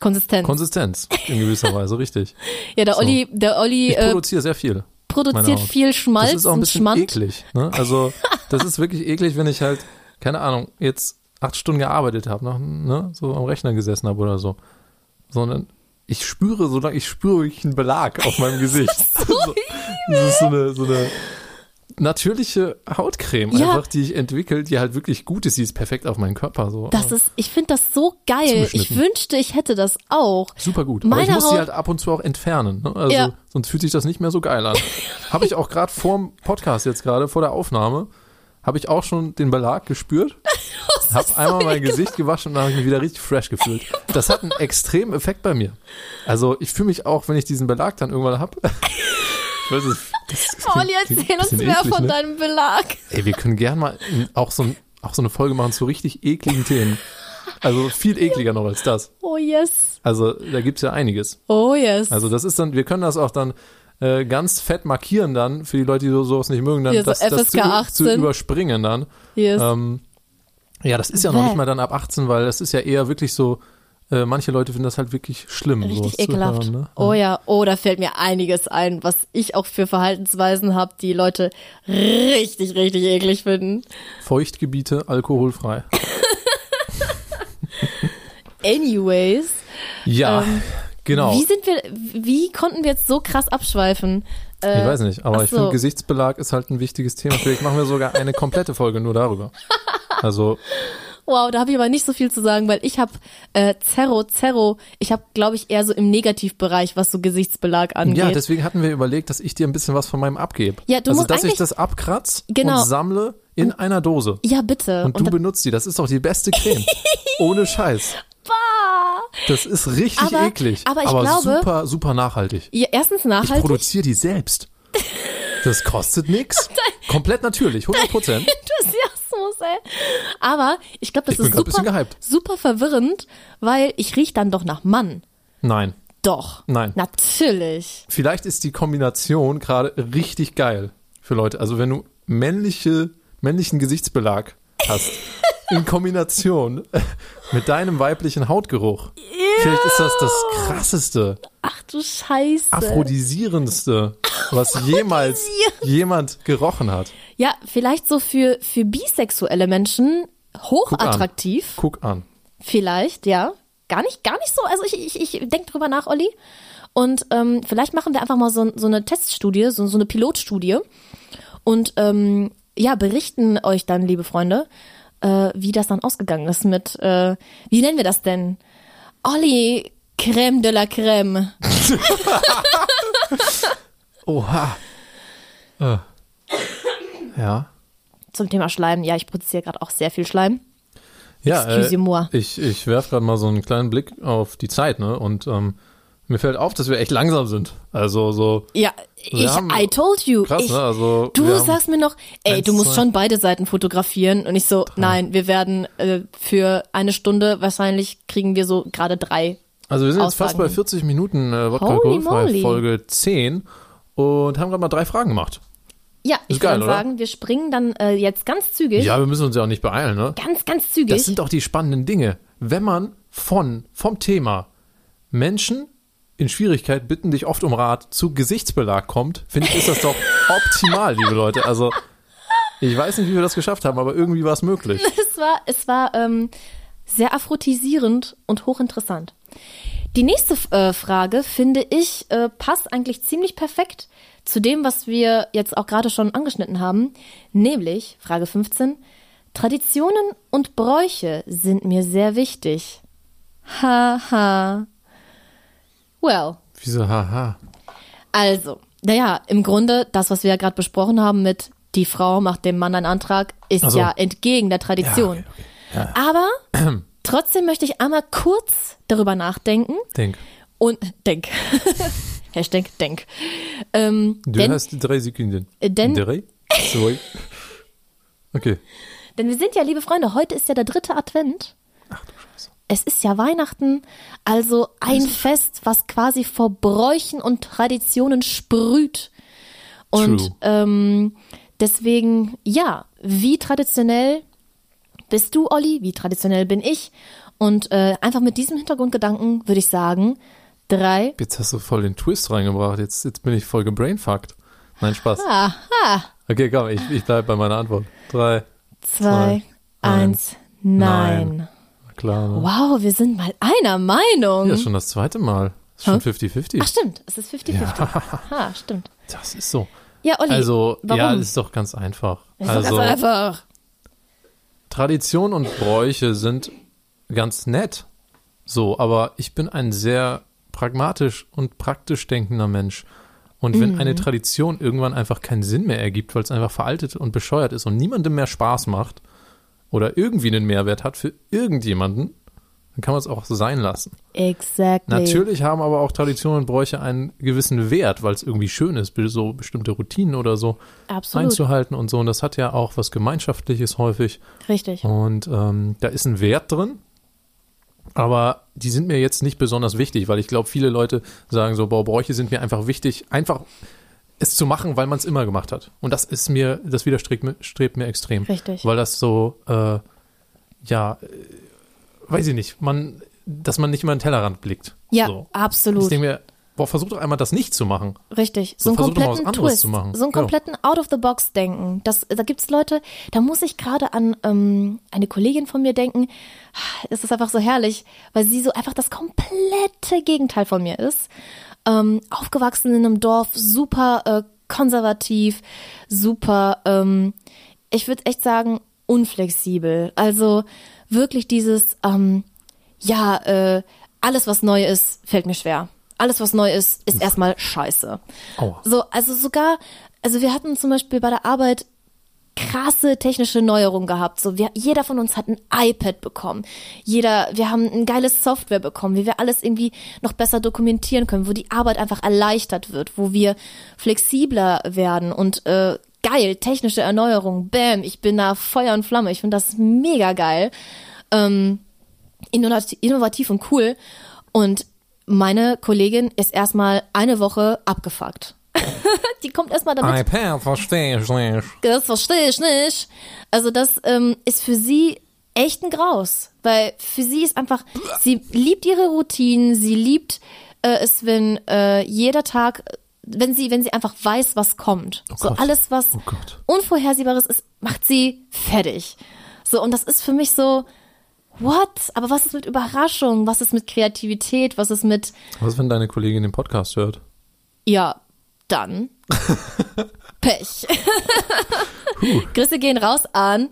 Konsistenz. Konsistenz in gewisser Weise, richtig. ja, der so. Olli, der Olli Ich äh, produziere sehr viel. produziert viel Schmalz Das ist auch ein bisschen Schmand. eklig. Ne? Also das ist wirklich eklig, wenn ich halt, keine Ahnung, jetzt acht Stunden gearbeitet habe, ne? so am Rechner gesessen habe oder so. Sondern ich spüre, solange ich spüre wirklich einen Belag auf meinem Gesicht. so, das ist so eine, so eine natürliche Hautcreme Ja. einfach, die ich entwickelt, die halt wirklich gut ist. Die ist perfekt auf meinen Körper. So. Das ist, ich finde das so geil. Ich wünschte, ich hätte das auch. Super gut. Aber ich muss sie Haut- halt ab und zu auch entfernen. Ne? Also Ja. sonst fühlt sich das nicht mehr so geil an. habe ich auch gerade vor dem Podcast jetzt gerade, vor der Aufnahme, habe ich auch schon den Belag gespürt. Habe einmal mein Gesicht gewaschen und dann habe ich mich wieder richtig fresh gefühlt. Das hat einen extremen Effekt bei mir. Also ich fühle mich auch, wenn ich diesen Belag dann irgendwann habe. weiß, es- das Olli, klingt erzähl uns mehr eklig, von ne? deinem Belag. Ey, wir können gern mal auch so, auch so eine Folge machen zu richtig ekligen Themen. Also viel ekliger noch als das. Oh yes. Also da gibt's ja einiges. Oh yes. Also das ist dann, wir können das auch dann äh, ganz fett markieren dann, für die Leute, die so, sowas nicht mögen, dann Ja, so das, das zu, 18. zu überspringen dann. yes. Ähm, ja, das ist ja noch nicht mal dann ab 18, weil das ist ja eher wirklich so, äh, manche Leute finden das halt wirklich schlimm. Richtig ekelhaft. hören, ne? Oh ja, oh, da fällt mir einiges ein, was ich auch für Verhaltensweisen habe, die Leute richtig, richtig eklig finden. Feuchtgebiete, alkoholfrei. Anyways, Ja, genau. Ähm, wie sind wir, wie konnten wir jetzt so krass abschweifen? Äh, ich weiß nicht, aber ach ich finde, so. Gesichtsbelag ist halt ein wichtiges Thema. Vielleicht machen wir sogar eine komplette Folge nur darüber. Also, Wow, da habe ich aber nicht so viel zu sagen, weil ich habe äh, Zerro, Zerro, ich habe, glaube ich, eher so im Negativbereich, was so Gesichtsbelag angeht. ja, deswegen hatten wir überlegt, dass ich dir ein bisschen was von meinem abgebe. Ja, du also, musst dass ich das abkratz Genau. und sammle in einer Dose. ja, bitte. Und du dann- benutzt die. Das ist doch die beste Creme. Ohne Scheiß. Bah! Das ist richtig Aber- eklig. aber ich glaube- super, super nachhaltig. ja, erstens Ich nachhaltig. produziere die selbst. Das kostet nix. Komplett natürlich, 100 Prozent. Enthusiasmus, ey. Aber ich glaube, das Ich ist super, super verwirrend, weil ich riech dann doch nach Mann. Nein, Doch. nein. Natürlich. Vielleicht ist die Kombination gerade richtig geil für Leute. Also wenn du männliche, männlichen Gesichtsbelag hast, in Kombination mit deinem weiblichen Hautgeruch. Vielleicht ist das das krasseste, Ach du Scheiße. aphrodisierendste, was jemals jemand gerochen hat. Ja, vielleicht so für, für bisexuelle Menschen hochattraktiv. Guck an. Vielleicht, ja. Gar nicht, gar nicht so. Also ich, ich, ich denke drüber nach, Olli. Und ähm, vielleicht machen wir einfach mal so, so eine Teststudie, so, so eine Pilotstudie. Und ähm, ja, berichten euch dann, liebe Freunde, äh, wie das dann ausgegangen ist mit, äh, wie nennen wir das denn? Olli, Crème de la Crème. Oha. Äh. Ja. Zum Thema Schleim. Ja, ich produziere gerade auch sehr viel Schleim. Ja, äh, Excusez-moi. ich, ich werfe gerade mal so einen kleinen Blick auf die Zeit, ne? Und ähm, mir fällt auf, dass wir echt langsam sind. Also so Ja, ich, haben- I told you. krass, ich, ne? Also Du sagst mir noch, ey, eins, du musst zwei- schon beide Seiten fotografieren. Und ich so, nein, wir werden äh, für eine Stunde, wahrscheinlich kriegen wir so gerade drei. Also wir sind jetzt fast Aussagen. bei 40 Minuten äh, Wodka moly. Folge 10 und haben gerade mal drei Fragen gemacht. Ja, ich Ist geil, würde sagen, wir springen dann äh, jetzt ganz zügig, Ja, wir müssen uns ja auch nicht beeilen, ne? ganz, ganz zügig. Das sind doch die spannenden Dinge. Wenn man von, vom Thema Menschen in Schwierigkeit bitten dich oft um Rat zu Gesichtsbelag kommt, finde ich, ist das doch optimal, liebe Leute. Also, ich weiß nicht, wie wir das geschafft haben, aber irgendwie war es möglich. es war, es war ähm, sehr aphrodisierend und hochinteressant. Die nächste äh, Frage, finde ich, äh, passt eigentlich ziemlich perfekt zu dem, was wir jetzt auch gerade schon angeschnitten haben, nämlich Frage 15. Traditionen und Bräuche sind mir sehr wichtig. Haha. Well, Wieso, haha. also, naja, im Grunde, das, was wir ja gerade besprochen haben mit die Frau macht dem Mann einen Antrag, ist so. ja entgegen der Tradition. okay, okay. Aber trotzdem möchte ich einmal kurz darüber nachdenken Denk. und denk. Hashtag denk. Ähm, Du denn, hast drei Sekunden. Denn- Drei? Zwei? Okay. denn wir sind ja, liebe Freunde, heute ist ja der dritte Advent. Es ist ja Weihnachten, also ein Fest, was quasi vor Bräuchen und Traditionen sprüht. Und True. ähm, deswegen, ja, wie traditionell bist du, Olli? Wie traditionell bin ich? Und äh, einfach mit diesem Hintergrundgedanken würde ich sagen, drei, Jetzt hast du voll den Twist reingebracht. Jetzt, jetzt bin ich voll gebrainfuckt. Nein, Spaß. aha, Okay, komm, ich, ich bleib bei meiner Antwort. Drei. zwei, Zwei, eins, nein. Na Klar, ne? Wow, wir sind mal einer Meinung. Ja, schon das zweite Mal. Ist schon 50-50. Ach stimmt, es ist 50-50. Ha, stimmt. Das ist so. Ja, Olli, Also, warum? ja, ist doch ganz einfach. ist also, ganz einfach. Tradition und Bräuche sind ganz nett. So, aber ich bin ein sehr pragmatisch und praktisch denkender Mensch. Und wenn Mhm. eine Tradition irgendwann einfach keinen Sinn mehr ergibt, weil es einfach veraltet und bescheuert ist und niemandem mehr Spaß macht oder irgendwie einen Mehrwert hat für irgendjemanden, dann kann man es auch sein lassen. Exactly. Natürlich haben aber auch Traditionen und Bräuche einen gewissen Wert, weil es irgendwie schön ist, so bestimmte Routinen oder so Absolut. einzuhalten und so. Und das hat ja auch was Gemeinschaftliches häufig. Richtig. Und ähm, da ist ein Wert drin, aber die sind mir jetzt nicht besonders wichtig, weil ich glaube, viele Leute sagen so, boah, Bräuche sind mir einfach wichtig, einfach es zu machen, weil man es immer gemacht hat. Und das ist mir, das widerstrebt mir, extrem. Richtig. Weil das so, äh, ja, äh, weiß ich nicht, man, dass man nicht immer in den Tellerrand blickt. Ja, so. absolut. Ich denke mir, boah, versuch doch einmal das nicht zu machen. Richtig. So, So, einen versuch doch mal was kompletten anderes Twist. zu machen. So einen Ja. kompletten Out-of-the-Box-Denken. Das, da gibt's Leute, da muss ich gerade an ähm, eine Kollegin von mir denken. Es ist einfach so herrlich, weil sie so einfach das komplette Gegenteil von mir ist. Ähm, aufgewachsen in einem Dorf, super äh, konservativ, super, ähm, ich würde echt sagen, unflexibel. Also wirklich dieses, ähm, ja, äh, alles was neu ist, fällt mir schwer. Alles was neu ist, ist erstmal scheiße. Aua. So, also sogar, also wir hatten zum Beispiel bei der Arbeit krasse technische Neuerungen gehabt. So, wir, jeder von uns hat ein iPad bekommen. Jeder, wir haben ein geiles Software bekommen, wie wir alles irgendwie noch besser dokumentieren können, wo die Arbeit einfach erleichtert wird, wo wir flexibler werden und äh, geil, technische Erneuerung, bam, ich bin da Feuer und Flamme. Ich finde das mega geil. Ähm, innovativ, innovativ und cool. Und meine Kollegin ist erstmal eine Woche abgefuckt. die kommt erstmal damit. iPad, verstehe ich nicht. Das verstehe ich nicht. Also das ähm, ist für sie echt ein Graus, weil für sie ist einfach, sie liebt ihre Routinen, sie liebt äh, es, wenn äh, jeder Tag, wenn sie, wenn sie einfach weiß, was kommt. so Gott. alles, was Oh. Unvorhersehbares ist, macht sie fertig. So, und das ist für mich so, what? Aber was ist mit Überraschung? Was ist mit Kreativität? Was ist mit, Was, wenn deine Kollegin den Podcast hört? ja, dann Pech. Grüße gehen raus an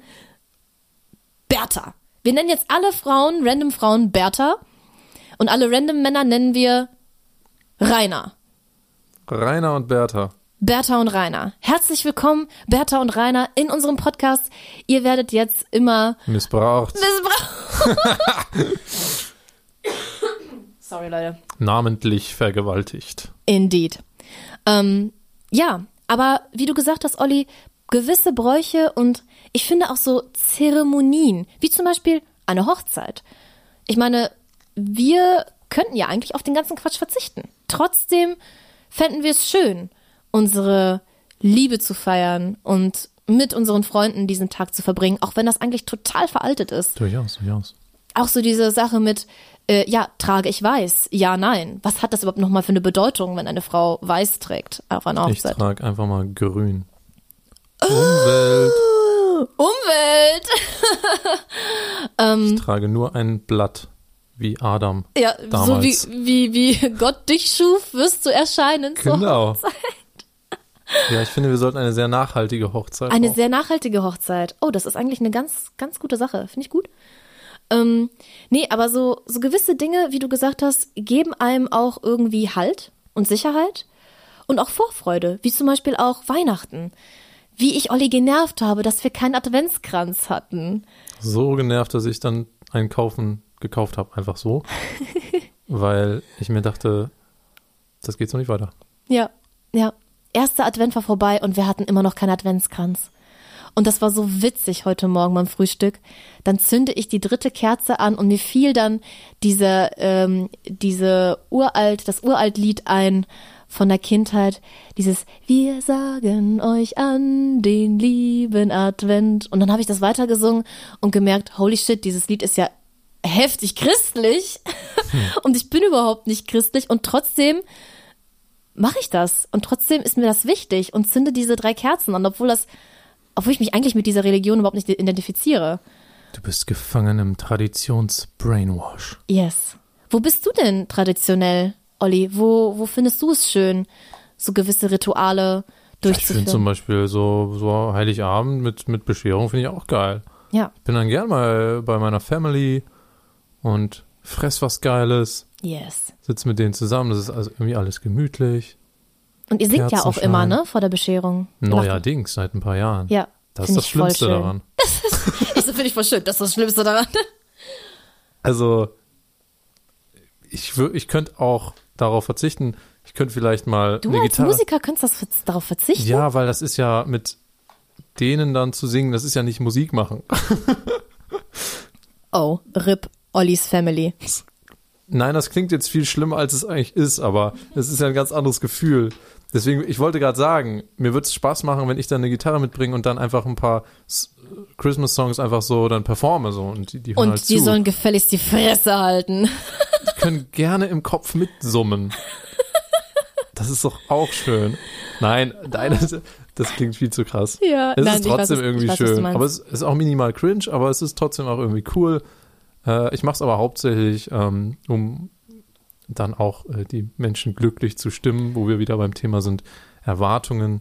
Bertha. Wir nennen jetzt alle Frauen, random Frauen, Bertha. Und alle random Männer nennen wir Rainer. Rainer und Bertha. Bertha und Rainer. Herzlich willkommen, Bertha und Rainer, in unserem Podcast. Ihr werdet jetzt immer Missbraucht. missbraucht. Sorry, Leute. Namentlich vergewaltigt. Indeed. Ähm, ja, aber wie du gesagt hast, Olli, gewisse Bräuche und ich finde auch so Zeremonien, wie zum Beispiel eine Hochzeit. Ich meine, wir könnten ja eigentlich auf den ganzen Quatsch verzichten. Trotzdem fänden wir es schön, unsere Liebe zu feiern und mit unseren Freunden diesen Tag zu verbringen, auch wenn das eigentlich total veraltet ist Durchaus, durchaus. auch so diese Sache mit, äh, ja, trage ich weiß? Ja, nein. Was hat das überhaupt nochmal für eine Bedeutung, wenn eine Frau weiß trägt auf einer Ich Hochzeit? trage einfach mal grün. Umwelt. Umwelt! Ich trage nur ein Blatt. Wie Adam. Ja, so Damals. wie, wie, wie Gott dich schuf, wirst du erscheinen. Genau. Hochzeit. Ja, ich finde, wir sollten eine sehr nachhaltige Hochzeit. Eine auch. sehr nachhaltige Hochzeit. Oh, das ist eigentlich eine ganz, ganz gute Sache. Finde ich gut. Ähm, nee, aber so, so gewisse Dinge, wie du gesagt hast, geben einem auch irgendwie Halt und Sicherheit und auch Vorfreude, wie zum Beispiel auch Weihnachten. Wie ich Olli genervt habe, dass wir keinen Adventskranz hatten. so genervt, dass ich dann einen kaufen, gekauft habe, einfach so. weil ich mir dachte, das geht so nicht weiter. Ja, ja. Erster Advent war vorbei und wir hatten immer noch keinen Adventskranz. Und das war so witzig heute Morgen beim Frühstück. Dann zünde ich die dritte Kerze an und mir fiel dann diese, ähm, diese uralt, das uralt Lied ein von der Kindheit. Dieses Wir sagen euch an den lieben Advent. Und dann habe ich das weitergesungen und gemerkt, holy shit, dieses Lied ist ja heftig christlich. und ich bin überhaupt nicht christlich und trotzdem mache ich das. Und trotzdem ist mir das wichtig und zünde diese drei Kerzen an, obwohl das, obwohl ich mich eigentlich mit dieser Religion überhaupt nicht identifiziere. Du bist gefangen im Traditions-Brainwash. Yes. Wo bist du denn traditionell, Olli? Wo, wo findest du es schön, so gewisse Rituale Ich finde zum durchzuführen? Beispiel so, so Heiligabend mit, mit Bescherung finde ich auch geil. Ja, Ich bin dann gern mal bei meiner Family und fress was Geiles, yes. sitz mit denen zusammen. Das ist also irgendwie alles gemütlich. Und ihr singt ja auch immer, ne, vor der Bescherung. Neuerdings, seit ein paar Jahren. Ja, Das ist das ich Schlimmste daran. Ich so, finde ich voll schön, das ist das Schlimmste daran. Also, ich, ich könnte auch darauf verzichten. Ich könnte vielleicht mal Du eine als Gitarre. Musiker könntest das darauf verzichten? Ja, weil das ist ja mit denen dann zu singen, das ist ja nicht Musik machen. Oh, RIP, Ollis Family. Nein, das klingt jetzt viel schlimmer, als es eigentlich ist, aber es ist ja ein ganz anderes Gefühl. Deswegen, ich wollte gerade sagen, mir würde es Spaß machen, wenn ich dann eine Gitarre mitbringe und dann einfach ein paar Christmas-Songs einfach so dann performe so und die, die hören Und halt die zu. sollen gefälligst die Fresse halten. die können gerne im Kopf mitsummen. Das ist doch auch schön. Nein, deine, das klingt viel zu krass. Ja, Es nein, ist weiß, trotzdem ich irgendwie weiß, schön. Aber es ist auch minimal cringe, aber es ist trotzdem auch irgendwie cool. Äh, ich mache es aber hauptsächlich, ähm, um dann auch äh, die Menschen glücklich zu stimmen, wo wir wieder beim Thema sind. Erwartungen,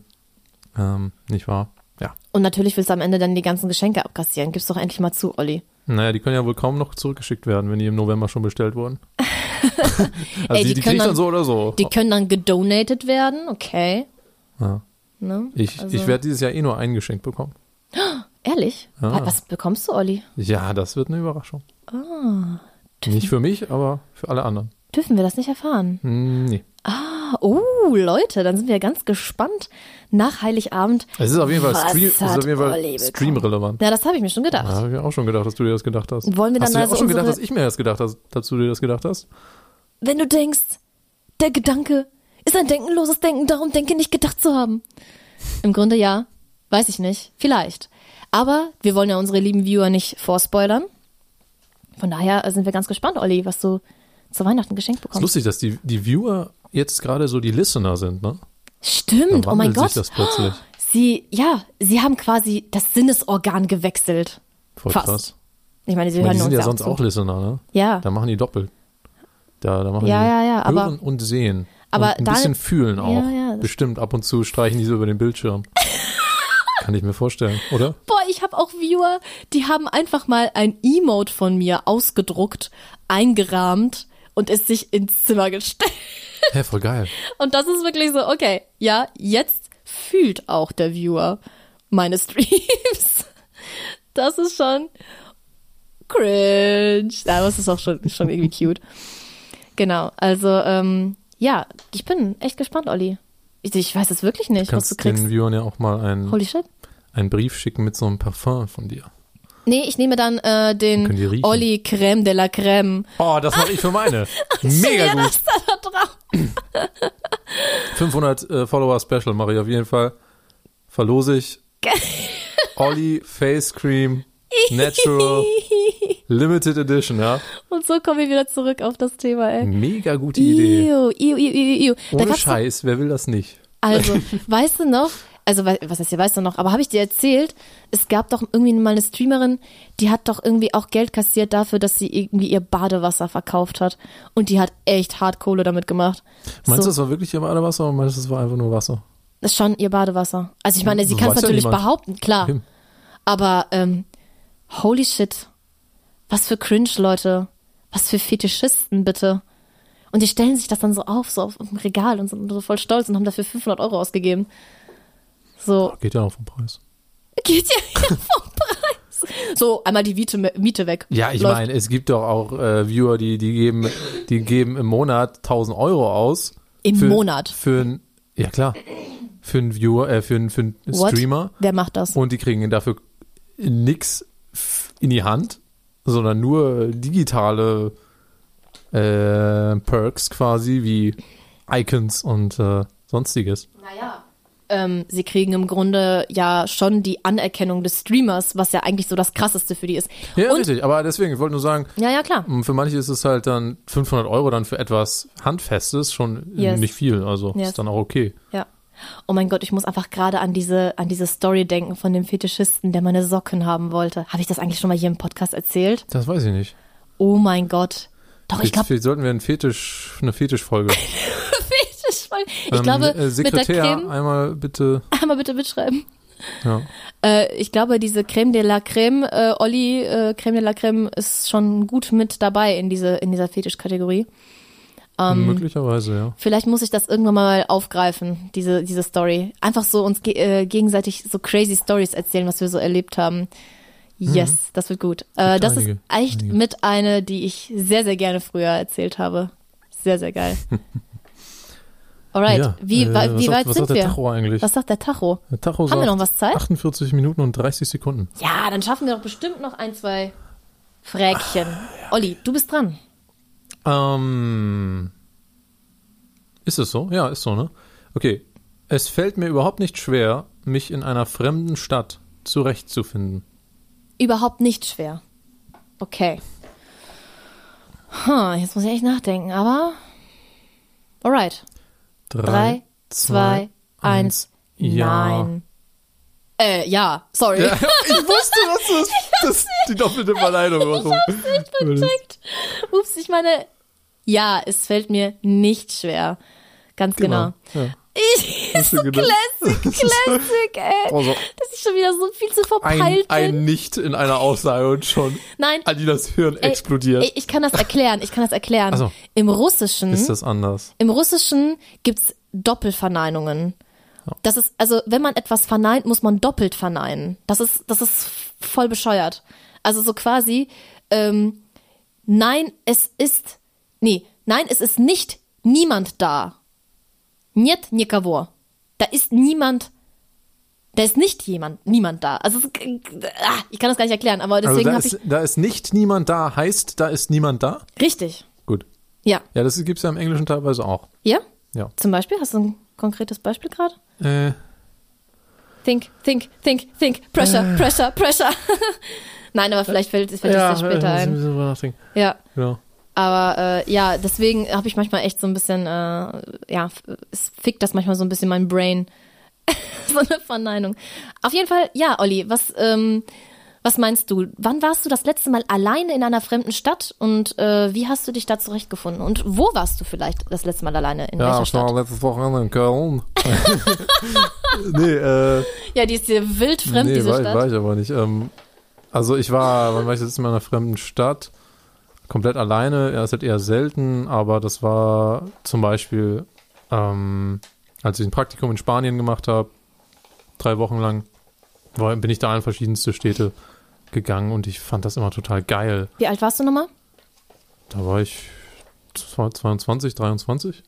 ähm, nicht wahr? Ja. Und natürlich willst du am Ende dann die ganzen Geschenke abkassieren. Gib's doch endlich mal zu, Olli. Naja, die können ja wohl kaum noch zurückgeschickt werden, wenn die im November schon bestellt wurden. also Ey, die, die die können kriegt dann dann- so oder so. Die können dann gedonated werden, okay. Ja. Ne? Ich, Also- ich werde dieses Jahr eh nur ein Geschenk bekommen. Ehrlich? Ah. Was bekommst du, Olli? Ja, das wird eine Überraschung. Ah, Nicht für mich, aber für alle anderen. Dürfen wir das nicht erfahren? Hm, nee. Ah, oh, Leute, dann sind wir ganz gespannt nach Heiligabend. Es ist auf jeden Fall, Stream, es ist hat auf jeden Fall Olli bekommen? streamrelevant. Ja, das habe ich mir schon Da gedacht. habe ich mir auch schon gedacht, dass du dir das gedacht hast. Wollen wir hast dann du dir also auch schon gedacht, dass ich mir das gedacht habe, dass du dir das gedacht hast? wenn du denkst, der Gedanke ist ein denkenloses Denken, darum denke nicht gedacht zu haben. Im Grunde ja, weiß ich nicht, vielleicht. Aber wir wollen ja unsere lieben Viewer nicht vorspoilern. Von daher sind wir ganz gespannt, Olli, was du zu Weihnachten geschenkt Es ist bekommst. lustig, dass die, die Viewer jetzt gerade so die Listener sind, ne? Stimmt, oh mein Gott. das plötzlich. Sie, ja, sie haben quasi das Sinnesorgan gewechselt. Voll Fast. krass. Ich meine, sie Aber hören die sind ja sonst auch Listener, ne? Ja, Da machen die doppelt. Da, da machen Ja, die ja, ja, aber- hören und sehen. aber und ein da- bisschen fühlen auch. Ja, ja, das- Bestimmt ab und zu streichen die so über den Bildschirm. Kann ich mir vorstellen, oder? Boah, ich habe auch Viewer, die haben einfach mal ein Emote von mir ausgedruckt, eingerahmt und es sich ins Zimmer gestellt. Hä, voll geil. Und das ist wirklich so, okay, ja, jetzt fühlt auch der Viewer meine Streams. Das ist schon cringe. Ja, aber es ist auch schon, schon irgendwie cute. Genau, also, ähm, ja, ich bin echt gespannt, Olli. Ich, ich weiß es wirklich nicht, was du Kannst den kriegst. Viewern ja auch mal einen, Holy shit. einen Brief schicken mit so einem Parfum von dir. Nee, ich nehme dann äh, den? Olli Creme de la Creme. Oh, das mache ich für meine. Mega gut. das da, drauf. 500 äh, Follower Special mache ich auf jeden Fall. Verlose ich. Olli Face Cream Natural Limited Edition, ja. Und so kommen wir wieder zurück auf das Thema, ey. Mega gute Idee. Iu, iu, iu, iu, Ohne Scheiß, wer will das nicht? Also, weißt du noch, also was heißt hier, weißt du noch, aber habe ich dir erzählt, es gab doch irgendwie mal eine Streamerin, die hat doch irgendwie auch Geld kassiert dafür, dass sie irgendwie ihr Badewasser verkauft hat. Und die hat echt hart Kohle damit gemacht. Meinst so, du, das war wirklich ihr Badewasser oder meinst du, das war einfach nur Wasser? das ist schon ihr Badewasser. Also ich meine, sie kann es ja natürlich niemand. behaupten, klar. Eben. Aber ähm, holy shit. Was für cringe, Leute. Was für Fetischisten, bitte. Und die stellen sich das dann so auf, so auf dem Regal und sind so voll stolz und haben dafür 500 Euro ausgegeben. So, Geht ja noch vom Preis. geht ja vom Preis. So, einmal die Miete, Miete weg. Ja, ich meine, es gibt doch auch äh, Viewer, die, die, geben, die geben im Monat 1000 Euro aus. Im für, Monat. Für ein, ja klar, für einen Viewer, äh, für einen, für einen What? Streamer. Wer macht das? Und die kriegen dafür nix f- in die Hand, sondern nur digitale äh, Perks quasi wie Icons und äh, sonstiges. Naja. Ähm, sie kriegen im Grunde ja schon die Anerkennung des Streamers, was ja eigentlich so das Krasseste für die ist. Ja, und, richtig. Aber deswegen, ich wollte nur sagen, ja, ja, klar. m, für manche ist es halt dann 500 Euro dann für etwas Handfestes schon Yes. nicht viel. Also Yes. ist dann auch okay. Ja. Oh mein Gott, ich muss einfach gerade an diese, an diese Story denken von dem Fetischisten, der meine Socken haben wollte. Habe ich das eigentlich schon mal hier im Podcast erzählt? Das weiß ich nicht. Oh mein Gott. Doch, ich glaube, vielleicht sollten wir einen Fetisch, eine Fetischfolge. Ich Ähm, glaube, äh, mit der Sekretär, Creme, einmal bitte. einmal bitte mitschreiben. Ja. Äh, ich glaube, diese Creme de la Creme, äh, Olli, äh, Creme de la Creme ist schon gut mit dabei in, diese, in dieser Fetischkategorie. Ähm, Möglicherweise, ja. Vielleicht muss ich das irgendwann mal aufgreifen, diese, diese Story. Einfach so uns ge äh, gegenseitig so crazy Stories erzählen, was wir so erlebt haben. Yes, das wird gut. Äh, das einige, ist echt einige. mit eine, die ich sehr, sehr gerne früher erzählt habe. Sehr, sehr geil. Alright, ja. wie, äh, wie was weit sagt, was sind sagt der wir? Tacho eigentlich? Was sagt der Tacho? der Tacho Haben wir sagt noch was Zeit? 48 Minuten und 30 Sekunden. Ja, dann schaffen wir doch bestimmt noch ein, zwei Fräkchen. Olli, du bist dran. Ähm, ist es so? Ja, ist so, ne? Okay. Es fällt mir überhaupt nicht schwer, mich in einer fremden Stadt zurechtzufinden. Überhaupt nicht schwer. Okay. Hm, jetzt muss ich echt nachdenken, aber. Alright. Drei, zwei, eins. Ja. Nein. Äh, ja, sorry. Ja, ich wusste, dass du das, das die doppelte Verneinung machen würdest. Ups, ich meine, ja, es fällt mir nicht schwer. Ganz genau. Ja. Ich, so? Classic, Classic, ey. Also, Dass ich schon wieder so viel zu ein, verpeilt bin. ein Nicht in einer Aussage und schon Nein, an die das Hirn ey, explodiert. ey, ich kann das erklären, ich kann das erklären. Ach so. Im Russischen ist das anders? Im Russischen gibt's Doppelverneinungen. Das ist, also wenn man etwas verneint, muss man doppelt verneinen. Das ist, das ist voll bescheuert. Also so quasi, ähm, nein, es ist, nee, nein, es ist nicht niemand da. Нет никого. Da ist niemand, da ist nicht jemand, niemand da. Also, es, ah, ich kann das gar nicht erklären, aber Also deswegen da habe ich, ist, da ist nicht niemand da, heißt, da ist niemand da? richtig. Gut. Ja. Ja, das gibt's ja im Englischen teilweise auch. Ja? Ja. Zum Beispiel? Hast du ein konkretes Beispiel gerade? Äh, Think, think, think, think. Pressure, Äh. pressure, pressure. Nein, aber vielleicht fällt, fällt ja, es dir später äh, muss ich ein ein. bisschen drüber nachdenken. Ja. Genau. Aber äh, ja, deswegen habe ich manchmal echt so ein bisschen, äh, ja, es fickt das manchmal so ein bisschen mein Brain. so eine Verneinung. Auf jeden Fall, ja, Olli, was, ähm, was meinst du? Wann warst du das letzte Mal alleine in einer fremden Stadt und äh, wie hast du dich da zurechtgefunden? Und wo warst du vielleicht das letzte Mal alleine? In Ja, welcher ich war Stadt? letztes Wochenende in Köln. nee, äh, Ja, die ist dir wild fremd, nee, diese war, Stadt. war ich aber nicht. Ähm, also ich war, wann war ich jetzt in einer fremden Stadt? Komplett alleine, ja, ist halt eher selten, aber das war zum Beispiel, ähm, als ich ein Praktikum in Spanien gemacht habe, drei Wochen lang, war, bin ich da in verschiedenste Städte gegangen und ich fand das immer total geil. Wie alt warst du nochmal? Da war ich 22, 23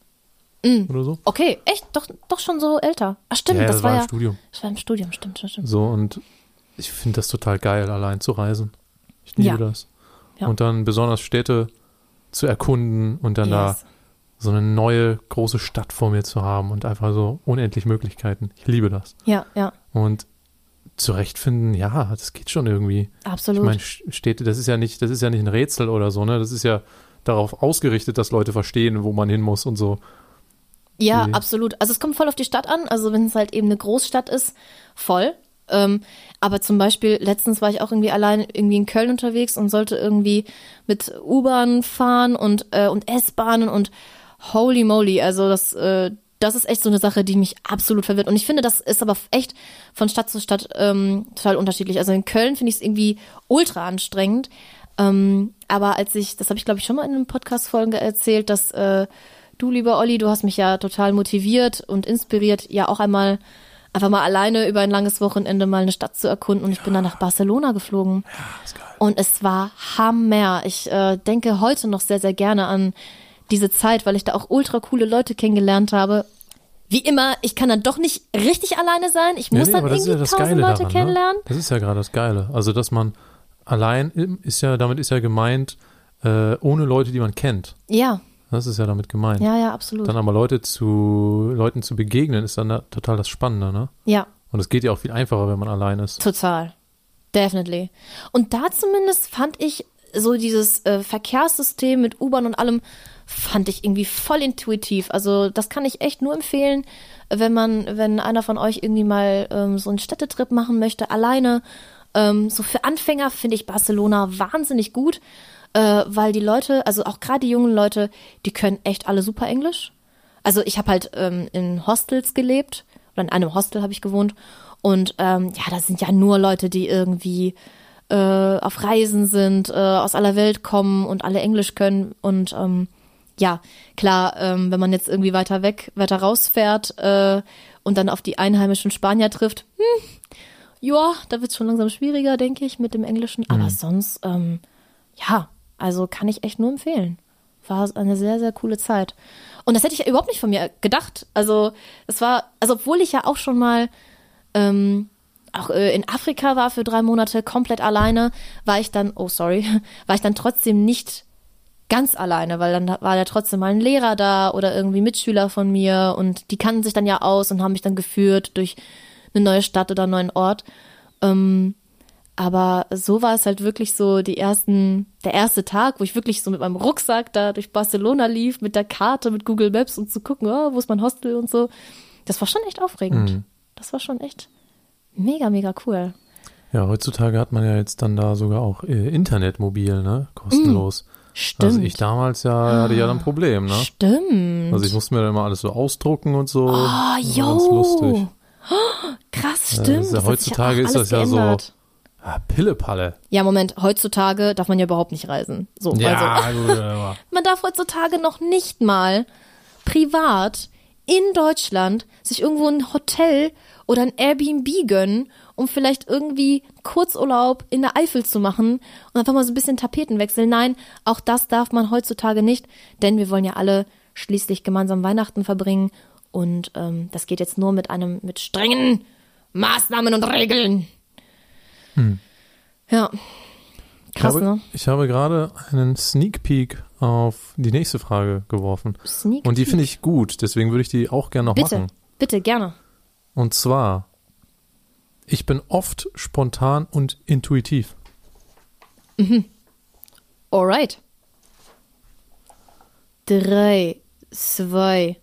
Mhm. oder so. Okay, echt? Doch, doch schon so älter. Ach stimmt, ja, das war im ja, Studium. das war im Studium, stimmt, stimmt, stimmt. So, und ich finde das total geil, allein zu reisen. Ich liebe Ja. das. Ja. Und dann besonders Städte zu erkunden und dann da Yes. so eine neue große Stadt vor mir zu haben und einfach so unendlich Möglichkeiten. Ich liebe das. Ja, ja, Und zurechtfinden, ja, das geht schon irgendwie. absolut. Ich meine, Städte, das ist ja nicht, das ist ja nicht ein Rätsel oder so, ne? Das ist ja darauf ausgerichtet, dass Leute verstehen, wo man hin muss und so. Ja, die- absolut. Also es kommt voll auf die Stadt an. Also wenn es halt eben eine Großstadt ist, voll. Ähm, aber zum Beispiel, letztens war ich auch irgendwie allein irgendwie in Köln unterwegs und sollte irgendwie mit U-Bahn fahren und, äh, und S-Bahnen und holy moly, also das, äh, das ist echt so eine Sache, die mich absolut verwirrt. Und ich finde, das ist aber echt von Stadt zu Stadt ähm, total unterschiedlich. Also in Köln finde ich es irgendwie ultra anstrengend. Ähm, aber als ich, das habe ich glaube ich schon mal in einem Podcast-Folgen erzählt, dass äh, du, lieber Olli, du hast mich ja total motiviert und inspiriert, ja auch einmal einfach mal alleine über ein langes Wochenende mal eine Stadt zu erkunden. Und ich bin dann nach Barcelona geflogen. ist geil. Und es war Hammer. Ich äh, denke heute noch sehr, sehr gerne an diese Zeit, weil ich da auch ultra coole Leute kennengelernt habe. Wie immer, ich kann dann doch nicht richtig alleine sein. Ich muss dann aber das ist irgendwie ja tausend Geile Leute daran, kennenlernen. Ne? Das ist ja gerade das Geile. Also, dass man allein im- ist ja, damit ist ja gemeint, äh, ohne Leute, die man kennt. Ja, Das ist ja damit gemeint. ja, ja, absolut. Dann aber Leute zu, Leuten zu begegnen, ist dann da total das Spannende, ne? ja, Und es geht ja auch viel einfacher, wenn man allein ist. total. Definitely. Und da zumindest fand ich so dieses äh, Verkehrssystem mit U-Bahn und allem, fand ich irgendwie voll intuitiv. Also das kann ich echt nur empfehlen, wenn man, wenn einer von euch irgendwie mal ähm, so einen Städtetrip machen möchte, alleine. Ähm, so für Anfänger finde ich Barcelona wahnsinnig gut, äh, weil die Leute, also auch gerade die jungen Leute, die können echt alle super Englisch. Also ich habe halt ähm, in Hostels gelebt oder in einem Hostel habe ich gewohnt und ähm, ja, das sind ja nur Leute, die irgendwie äh, auf Reisen sind, äh, aus aller Welt kommen und alle Englisch können und ähm, ja, klar, ähm, wenn man jetzt irgendwie weiter weg, weiter rausfährt äh, und dann auf die einheimischen Spanier trifft, hm, ja, da wird es schon langsam schwieriger, denke ich, mit dem Englischen. Aber sonst, ähm, ja, also kann ich echt nur empfehlen. War eine sehr, sehr coole Zeit. Und das hätte ich ja überhaupt nicht von mir gedacht. Also, es war, also obwohl ich ja auch schon mal ähm, auch äh, in Afrika war für drei Monate komplett alleine, war ich dann, oh sorry, war ich dann trotzdem nicht ganz alleine, weil dann war ja trotzdem mal ein Lehrer da oder irgendwie Mitschüler von mir und die kannten sich dann ja aus und haben mich dann geführt durch eine neue Stadt oder einen neuen Ort. Ähm, aber so war es halt wirklich so die ersten, der erste Tag, wo ich wirklich so mit meinem Rucksack da durch Barcelona lief, mit der Karte, mit Google Maps und zu gucken, oh, wo ist mein Hostel und so. Das war schon echt aufregend. Mhm. Das war schon echt mega, mega cool. Ja, heutzutage hat man ja jetzt dann da sogar auch äh, Internet mobil, ne? Kostenlos. Stimmt. Also ich damals ja hatte ja dann ein Problem, ne? Stimmt. Also ich musste mir dann immer alles so ausdrucken und so. Oh, Das war ganz lustig. Krass, Ja, stimmt. ist ja heutzutage ist das ja so-. Ah, Pillepalle. Ja, Moment, heutzutage darf man ja überhaupt nicht reisen. So, also, Ja, gut, aber- man darf heutzutage noch nicht mal privat in Deutschland sich irgendwo ein Hotel oder ein Airbnb gönnen, um vielleicht irgendwie Kurzurlaub in der Eifel zu machen und einfach mal so ein bisschen Tapeten wechseln. Nein, auch das darf man heutzutage nicht, denn wir wollen ja alle schließlich gemeinsam Weihnachten verbringen und ähm, das geht jetzt nur mit einem mit strengen Maßnahmen und Regeln. Ja, Ich krass, habe, ne? ich habe gerade einen Sneak Peek auf die nächste Frage geworfen. Sneak Und die Peek. finde ich gut, deswegen würde ich die auch gerne noch Bitte, machen. bitte, gerne. Und zwar, ich bin oft spontan und intuitiv. Alright. Drei, zwei,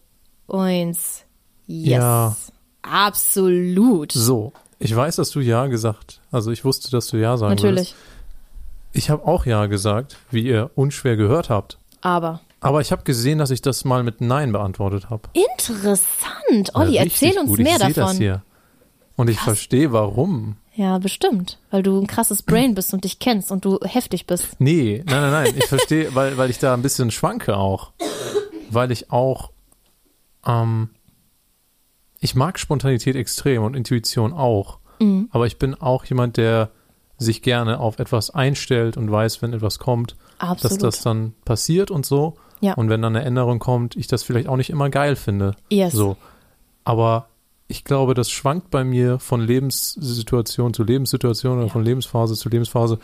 eins. Yes. Ja. Absolut. So, ich weiß, dass du Ja gesagt Also ich wusste, dass du Ja sagen Natürlich. würdest. Ich habe auch Ja gesagt, wie ihr unschwer gehört habt. Aber. Aber ich habe gesehen, dass ich das mal mit Nein beantwortet habe. Interessant. Olli, Ja, erzähl uns gut. mehr ich seh Das davon. hier. Und ich verstehe, warum. Ja, bestimmt. Weil du ein krasses Brain bist und dich kennst und du heftig bist. Nee, nein, nein, nein. Ich verstehe, weil, weil ich da ein bisschen schwanke auch. Weil ich auch, ähm, ich mag Spontanität extrem und Intuition auch. Mhm. Aber ich bin auch jemand, der sich gerne auf etwas einstellt und weiß, wenn etwas kommt, Absolut. dass das dann passiert und so. Ja. Und wenn dann eine Änderung kommt, ich das vielleicht auch nicht immer geil finde. yes. So. Aber ich glaube, das schwankt bei mir von Lebenssituation zu Lebenssituation oder Ja. von Lebensphase zu Lebensphase,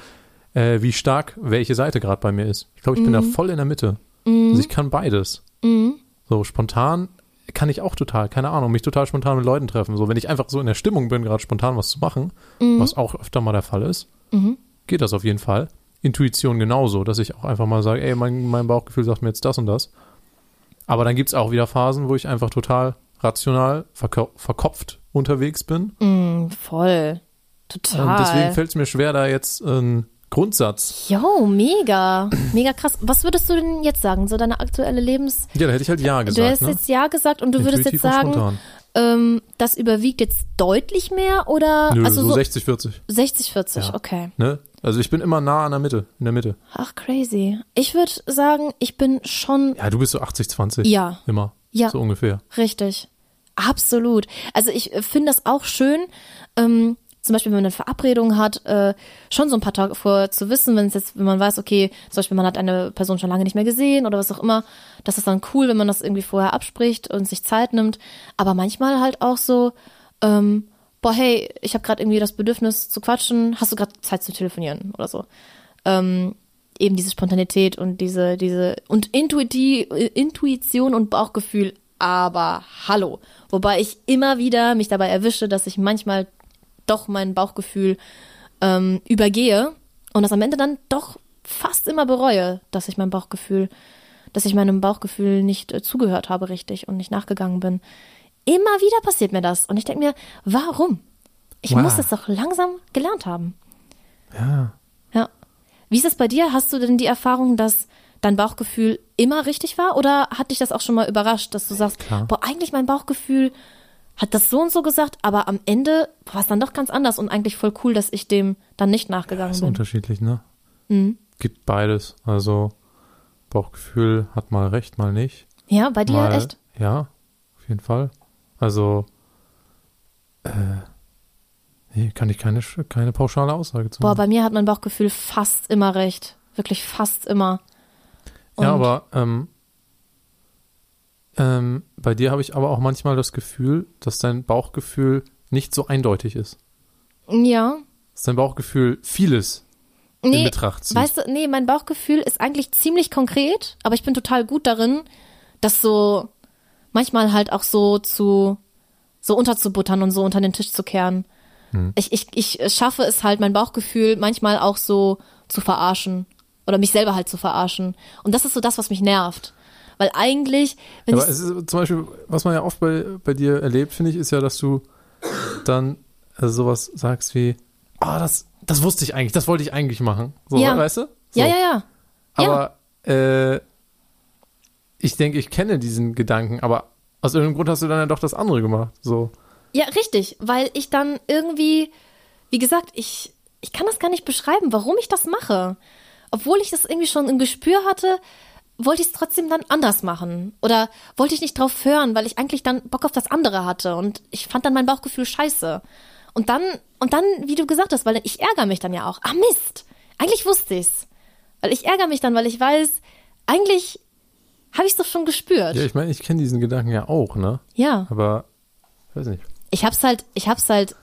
äh, wie stark welche Seite gerade bei mir ist. Ich glaube, ich bin da voll in der Mitte. Also ich kann beides. Mhm. So spontan kann ich auch total, keine Ahnung, mich total spontan mit Leuten treffen. So, wenn ich einfach so in der Stimmung bin, gerade spontan was zu machen, was auch öfter mal der Fall ist, Mhm. geht das auf jeden Fall. Intuition genauso, dass ich auch einfach mal sage, ey, mein, mein Bauchgefühl sagt mir jetzt das und das. Aber dann gibt es auch wieder Phasen, wo ich einfach total rational, verko verkopft unterwegs bin. Mm, voll. Total. Und deswegen fällt es mir schwer, da jetzt einen Grundsatz. Jo, mega. Mega krass. Was würdest du denn jetzt sagen? So deine aktuelle Lebens... Ja, da hätte ich halt Ja du gesagt. hast ne? jetzt Ja gesagt und du würdest Intuitiv jetzt sagen, ähm, das überwiegt jetzt deutlich mehr oder Nö, also so so 60, 40. 60, 40, Ja. okay. Ne? Also ich bin immer nah an der Mitte, in der Mitte. Ach, crazy. Ich würde sagen, ich bin schon, Ja, du bist so 80, 20. ja, Immer. Ja. So ungefähr. richtig. Absolut. Also ich äh, finde das auch schön, ähm, zum Beispiel, wenn man eine Verabredung hat, äh, schon so ein paar Tage vorher zu wissen, wenn es jetzt, wenn man weiß, okay, zum Beispiel man hat eine Person schon lange nicht mehr gesehen oder was auch immer, das ist dann cool, wenn man das irgendwie vorher abspricht und sich Zeit nimmt. Aber manchmal halt auch so, ähm, boah, hey, ich habe gerade irgendwie das Bedürfnis zu quatschen, hast du gerade Zeit zu telefonieren oder so. Ähm, eben diese Spontanität und diese, diese und Intuiti Intuition und Bauchgefühl, aber hallo. Wobei ich immer wieder mich dabei erwische, dass ich manchmal doch mein Bauchgefühl ähm, übergehe und das am Ende dann doch fast immer bereue, dass ich mein Bauchgefühl, dass ich meinem Bauchgefühl nicht äh, zugehört habe richtig und nicht nachgegangen bin. Immer wieder passiert mir das und ich denke mir, warum? Ich Wow. muss das doch langsam gelernt haben. Ja. Ja. Wie ist es bei dir? Hast du denn die Erfahrung, dass dein Bauchgefühl immer richtig war? Oder hat dich das auch schon mal überrascht, dass du sagst, Klar. boah, eigentlich mein Bauchgefühl hat das so und so gesagt, aber am Ende war es dann doch ganz anders und eigentlich voll cool, dass ich dem dann nicht nachgegangen ist bin. unterschiedlich, ne? Mhm. Gibt beides. Also Bauchgefühl hat mal recht, mal nicht. Ja, bei dir mal, echt? Ja, auf jeden Fall. Also äh, nee, kann ich keine, keine pauschale Aussage zu Boah, machen. bei mir hat mein Bauchgefühl fast immer recht. Wirklich fast immer. Ja, Und- aber ähm, ähm, bei dir habe ich aber auch manchmal das Gefühl, dass dein Bauchgefühl nicht so eindeutig ist. Ja. Dass dein Bauchgefühl vieles in Nee, Betracht zieht. Weißt du, nee, mein Bauchgefühl ist eigentlich ziemlich konkret, aber ich bin total gut darin, das so manchmal halt auch so zu so unterzubuttern und so unter den Tisch zu kehren. Hm. Ich, ich, ich schaffe es halt, mein Bauchgefühl manchmal auch so zu verarschen oder mich selber halt zu verarschen. Und das ist so das, was mich nervt. Weil eigentlich, wenn Aber ich es ist zum Beispiel, was man ja oft bei, bei dir erlebt, finde ich, ist ja, dass du dann also sowas sagst wie, ah, das, das wusste ich eigentlich, das wollte ich eigentlich machen. So, Ja. weißt du? So. ja, ja, ja. ja. Aber äh, ich denke, ich kenne diesen Gedanken, aber aus irgendeinem Grund hast du dann ja doch das andere gemacht. So. Ja, richtig, weil ich dann irgendwie, wie gesagt, ich, ich kann das gar nicht beschreiben, warum ich das mache. Obwohl ich das irgendwie schon im Gespür hatte, wollte ich es trotzdem dann anders machen. Oder wollte ich nicht drauf hören, weil ich eigentlich dann Bock auf das andere hatte und ich fand dann mein Bauchgefühl scheiße. Und dann, und dann, wie du gesagt hast, weil ich ärgere mich dann ja auch. Ah, Mist. Eigentlich wusste ich's. Weil ich ärgere mich dann, weil ich weiß, eigentlich habe ich es doch schon gespürt. Ja, ich meine, ich kenne diesen Gedanken ja auch, ne? ja. Aber, weiß nicht. ich hab's halt, ich hab's halt,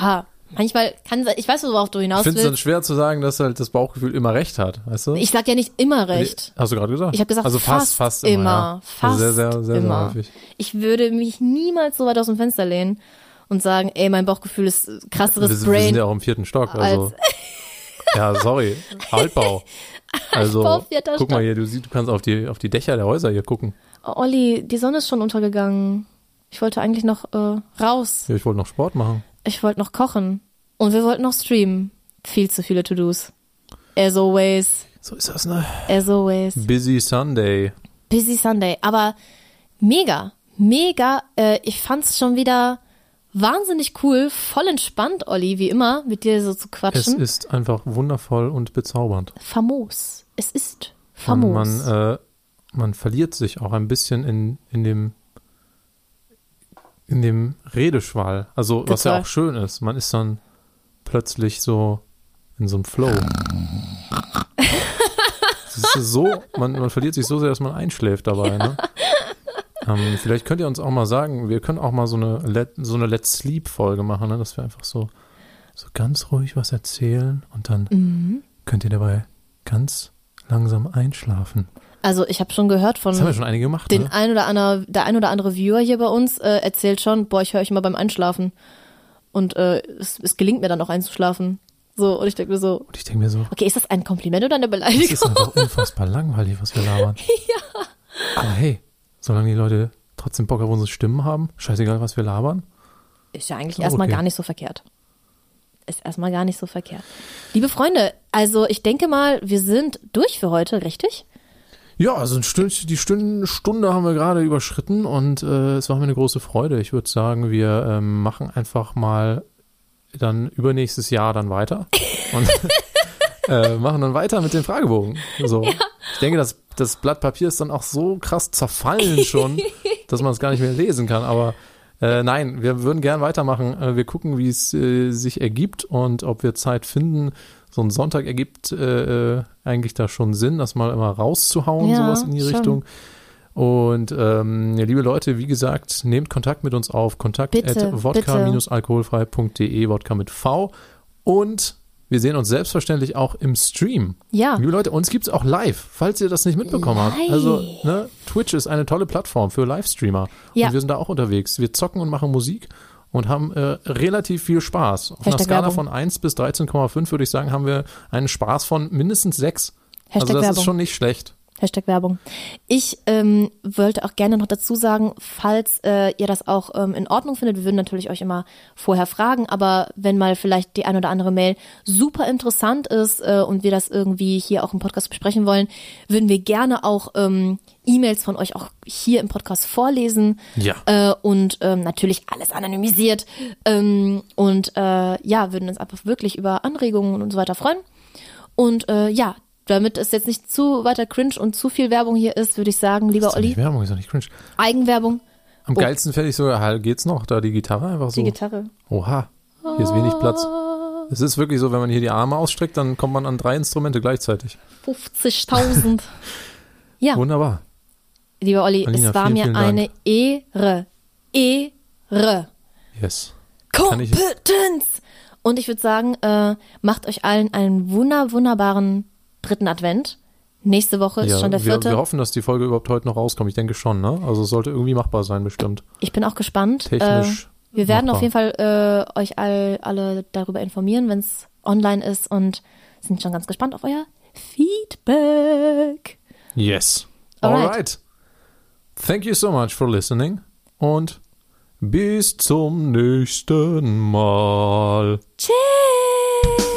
ja, Manchmal kann ich weiß, worauf du Ich hinaus finde es dann willst. schwer zu sagen, dass halt das Bauchgefühl immer recht hat, weißt du? Ich sag ja nicht immer recht. Hast du gerade gesagt? Ich habe gesagt, also fast, fast, fast immer. immer. ja. Fast also sehr, sehr, sehr, immer. sehr häufig. Ich würde mich niemals so weit aus dem Fenster lehnen und sagen, ey, mein Bauchgefühl ist Wir, krasseres wir sind Brain. ja auch im vierten Stock, also. ja, sorry. Altbau. Also, Altbau, guck mal hier, du, siehst, du kannst auf die, auf die Dächer der Häuser hier gucken. Oh, Olli, die Sonne ist schon untergegangen. Ich wollte eigentlich noch äh, raus. Ja, ich wollte noch Sport machen. Ich wollte noch kochen. Und wir wollten noch streamen. Viel zu viele To-Dos. As always. So ist das, ne? As always. Busy Sunday. Busy Sunday. Aber mega, mega. Äh, ich fand's schon wieder wahnsinnig cool. Voll entspannt, Olli, wie immer, mit dir so zu Es quatschen. ist einfach wundervoll und bezaubernd. Famos. Es ist famos. man, äh, man verliert sich auch ein bisschen in, in dem in dem Redeschwall. Also, was ja auch schön ist. Man ist dann plötzlich so in so einem Flow. So, man, man verliert sich so sehr, dass man einschläft dabei. Ne? Ähm, vielleicht könnt ihr uns auch mal sagen, wir können auch mal so eine, Let, so eine Let's Sleep-Folge machen, ne? dass wir einfach so, so ganz ruhig was erzählen und dann Mhm. könnt ihr dabei ganz langsam einschlafen. Also ich habe schon gehört von Das haben wir schon einige gemacht. den ne? ein oder andere, der ein oder andere Viewer hier bei uns äh, erzählt schon, boah, ich höre euch immer beim Einschlafen. Und äh, es, es gelingt mir dann auch einzuschlafen. So, und ich denke mir so, Und ich denke mir so, okay, ist das ein Kompliment oder eine das Beleidigung? ist einfach unfassbar langweilig, was wir labern. ja. Aber hey, solange die Leute trotzdem Bock auf unsere Stimmen haben, scheißegal, was wir labern. Ist ja eigentlich So, erstmal okay. gar nicht so verkehrt. Ist erstmal gar nicht so verkehrt. Liebe Freunde, also ich denke mal, wir sind durch für heute, richtig? Ja, also die Stunde, Stunde haben wir gerade überschritten und äh, es war mir eine große Freude. Ich würde sagen, wir ähm, machen einfach mal dann übernächstes Jahr dann weiter und äh, machen dann weiter mit dem Fragebogen. So. Ich denke, das, das Blatt Papier ist dann auch so krass zerfallen schon, dass man es gar nicht mehr lesen kann. Aber äh, nein, wir würden gern weitermachen. Äh, wir gucken, wie es äh, sich ergibt und ob wir Zeit finden. So ein Sonntag ergibt äh, äh, eigentlich da schon Sinn, das mal immer rauszuhauen, Ja, sowas in die schon. Richtung. Und ähm, liebe Leute, wie gesagt, nehmt Kontakt mit uns auf. Kontakt Bitte, at wodka-alkoholfrei.de, Wodka mit V. Und wir sehen uns selbstverständlich auch im Stream. Ja. Liebe Leute, uns gibt's auch live, falls ihr das nicht mitbekommen habt. Live. Also, ne, Twitch ist eine tolle Plattform für Livestreamer. Ja. Und wir sind da auch unterwegs. Wir zocken und machen Musik und haben äh, relativ viel Spaß. Auf einer Hashtag Skala Werbung. von 1 bis 13,5 würde ich sagen, haben wir einen Spaß von mindestens 6. Hashtag Also das Werbung. ist schon nicht schlecht. Hashtag Werbung. Ich ähm, wollte auch gerne noch dazu sagen, falls äh, ihr das auch ähm, in Ordnung findet, wir würden natürlich euch immer vorher fragen, aber wenn mal vielleicht die ein oder andere Mail super interessant ist äh, und wir das irgendwie hier auch im Podcast besprechen wollen, würden wir gerne auch ähm, E-Mails von euch auch hier im Podcast vorlesen. Ja. Äh, und ähm, natürlich alles anonymisiert. Ähm, und äh, ja, würden uns einfach wirklich über Anregungen und so weiter freuen. Und äh, ja, damit es jetzt nicht zu weiter cringe und zu viel Werbung hier ist, würde ich sagen, lieber Ist doch nicht Olli, Werbung, ist doch nicht cringe. Eigenwerbung, Am Oh. geilsten fände ich sogar, halt, geht's noch, da die Gitarre einfach so. die Gitarre. Oha, hier ist wenig Platz. Es ist wirklich so, wenn man hier die Arme ausstreckt, dann kommt man an drei Instrumente gleichzeitig. 50.000. ja, Wunderbar. lieber Olli, Alina, es war vielen, mir vielen eine Ehre. Ehre. Yes. Kompetenz. Und ich würde sagen, äh, macht euch allen einen wunder, wunderbaren dritten Advent. Nächste Woche ist Ja, schon der wir, vierte. wir hoffen, dass die Folge überhaupt heute noch rauskommt. Ich denke schon, ne? Also es sollte irgendwie machbar sein, bestimmt. Ich bin auch gespannt. Technisch Äh, wir werden machbar. auf jeden Fall äh, euch all, alle darüber informieren, wenn es online ist und sind schon ganz gespannt auf euer Feedback. Yes. Alright. Alright. Thank you so much for listening und bis zum nächsten Mal. Tschüss.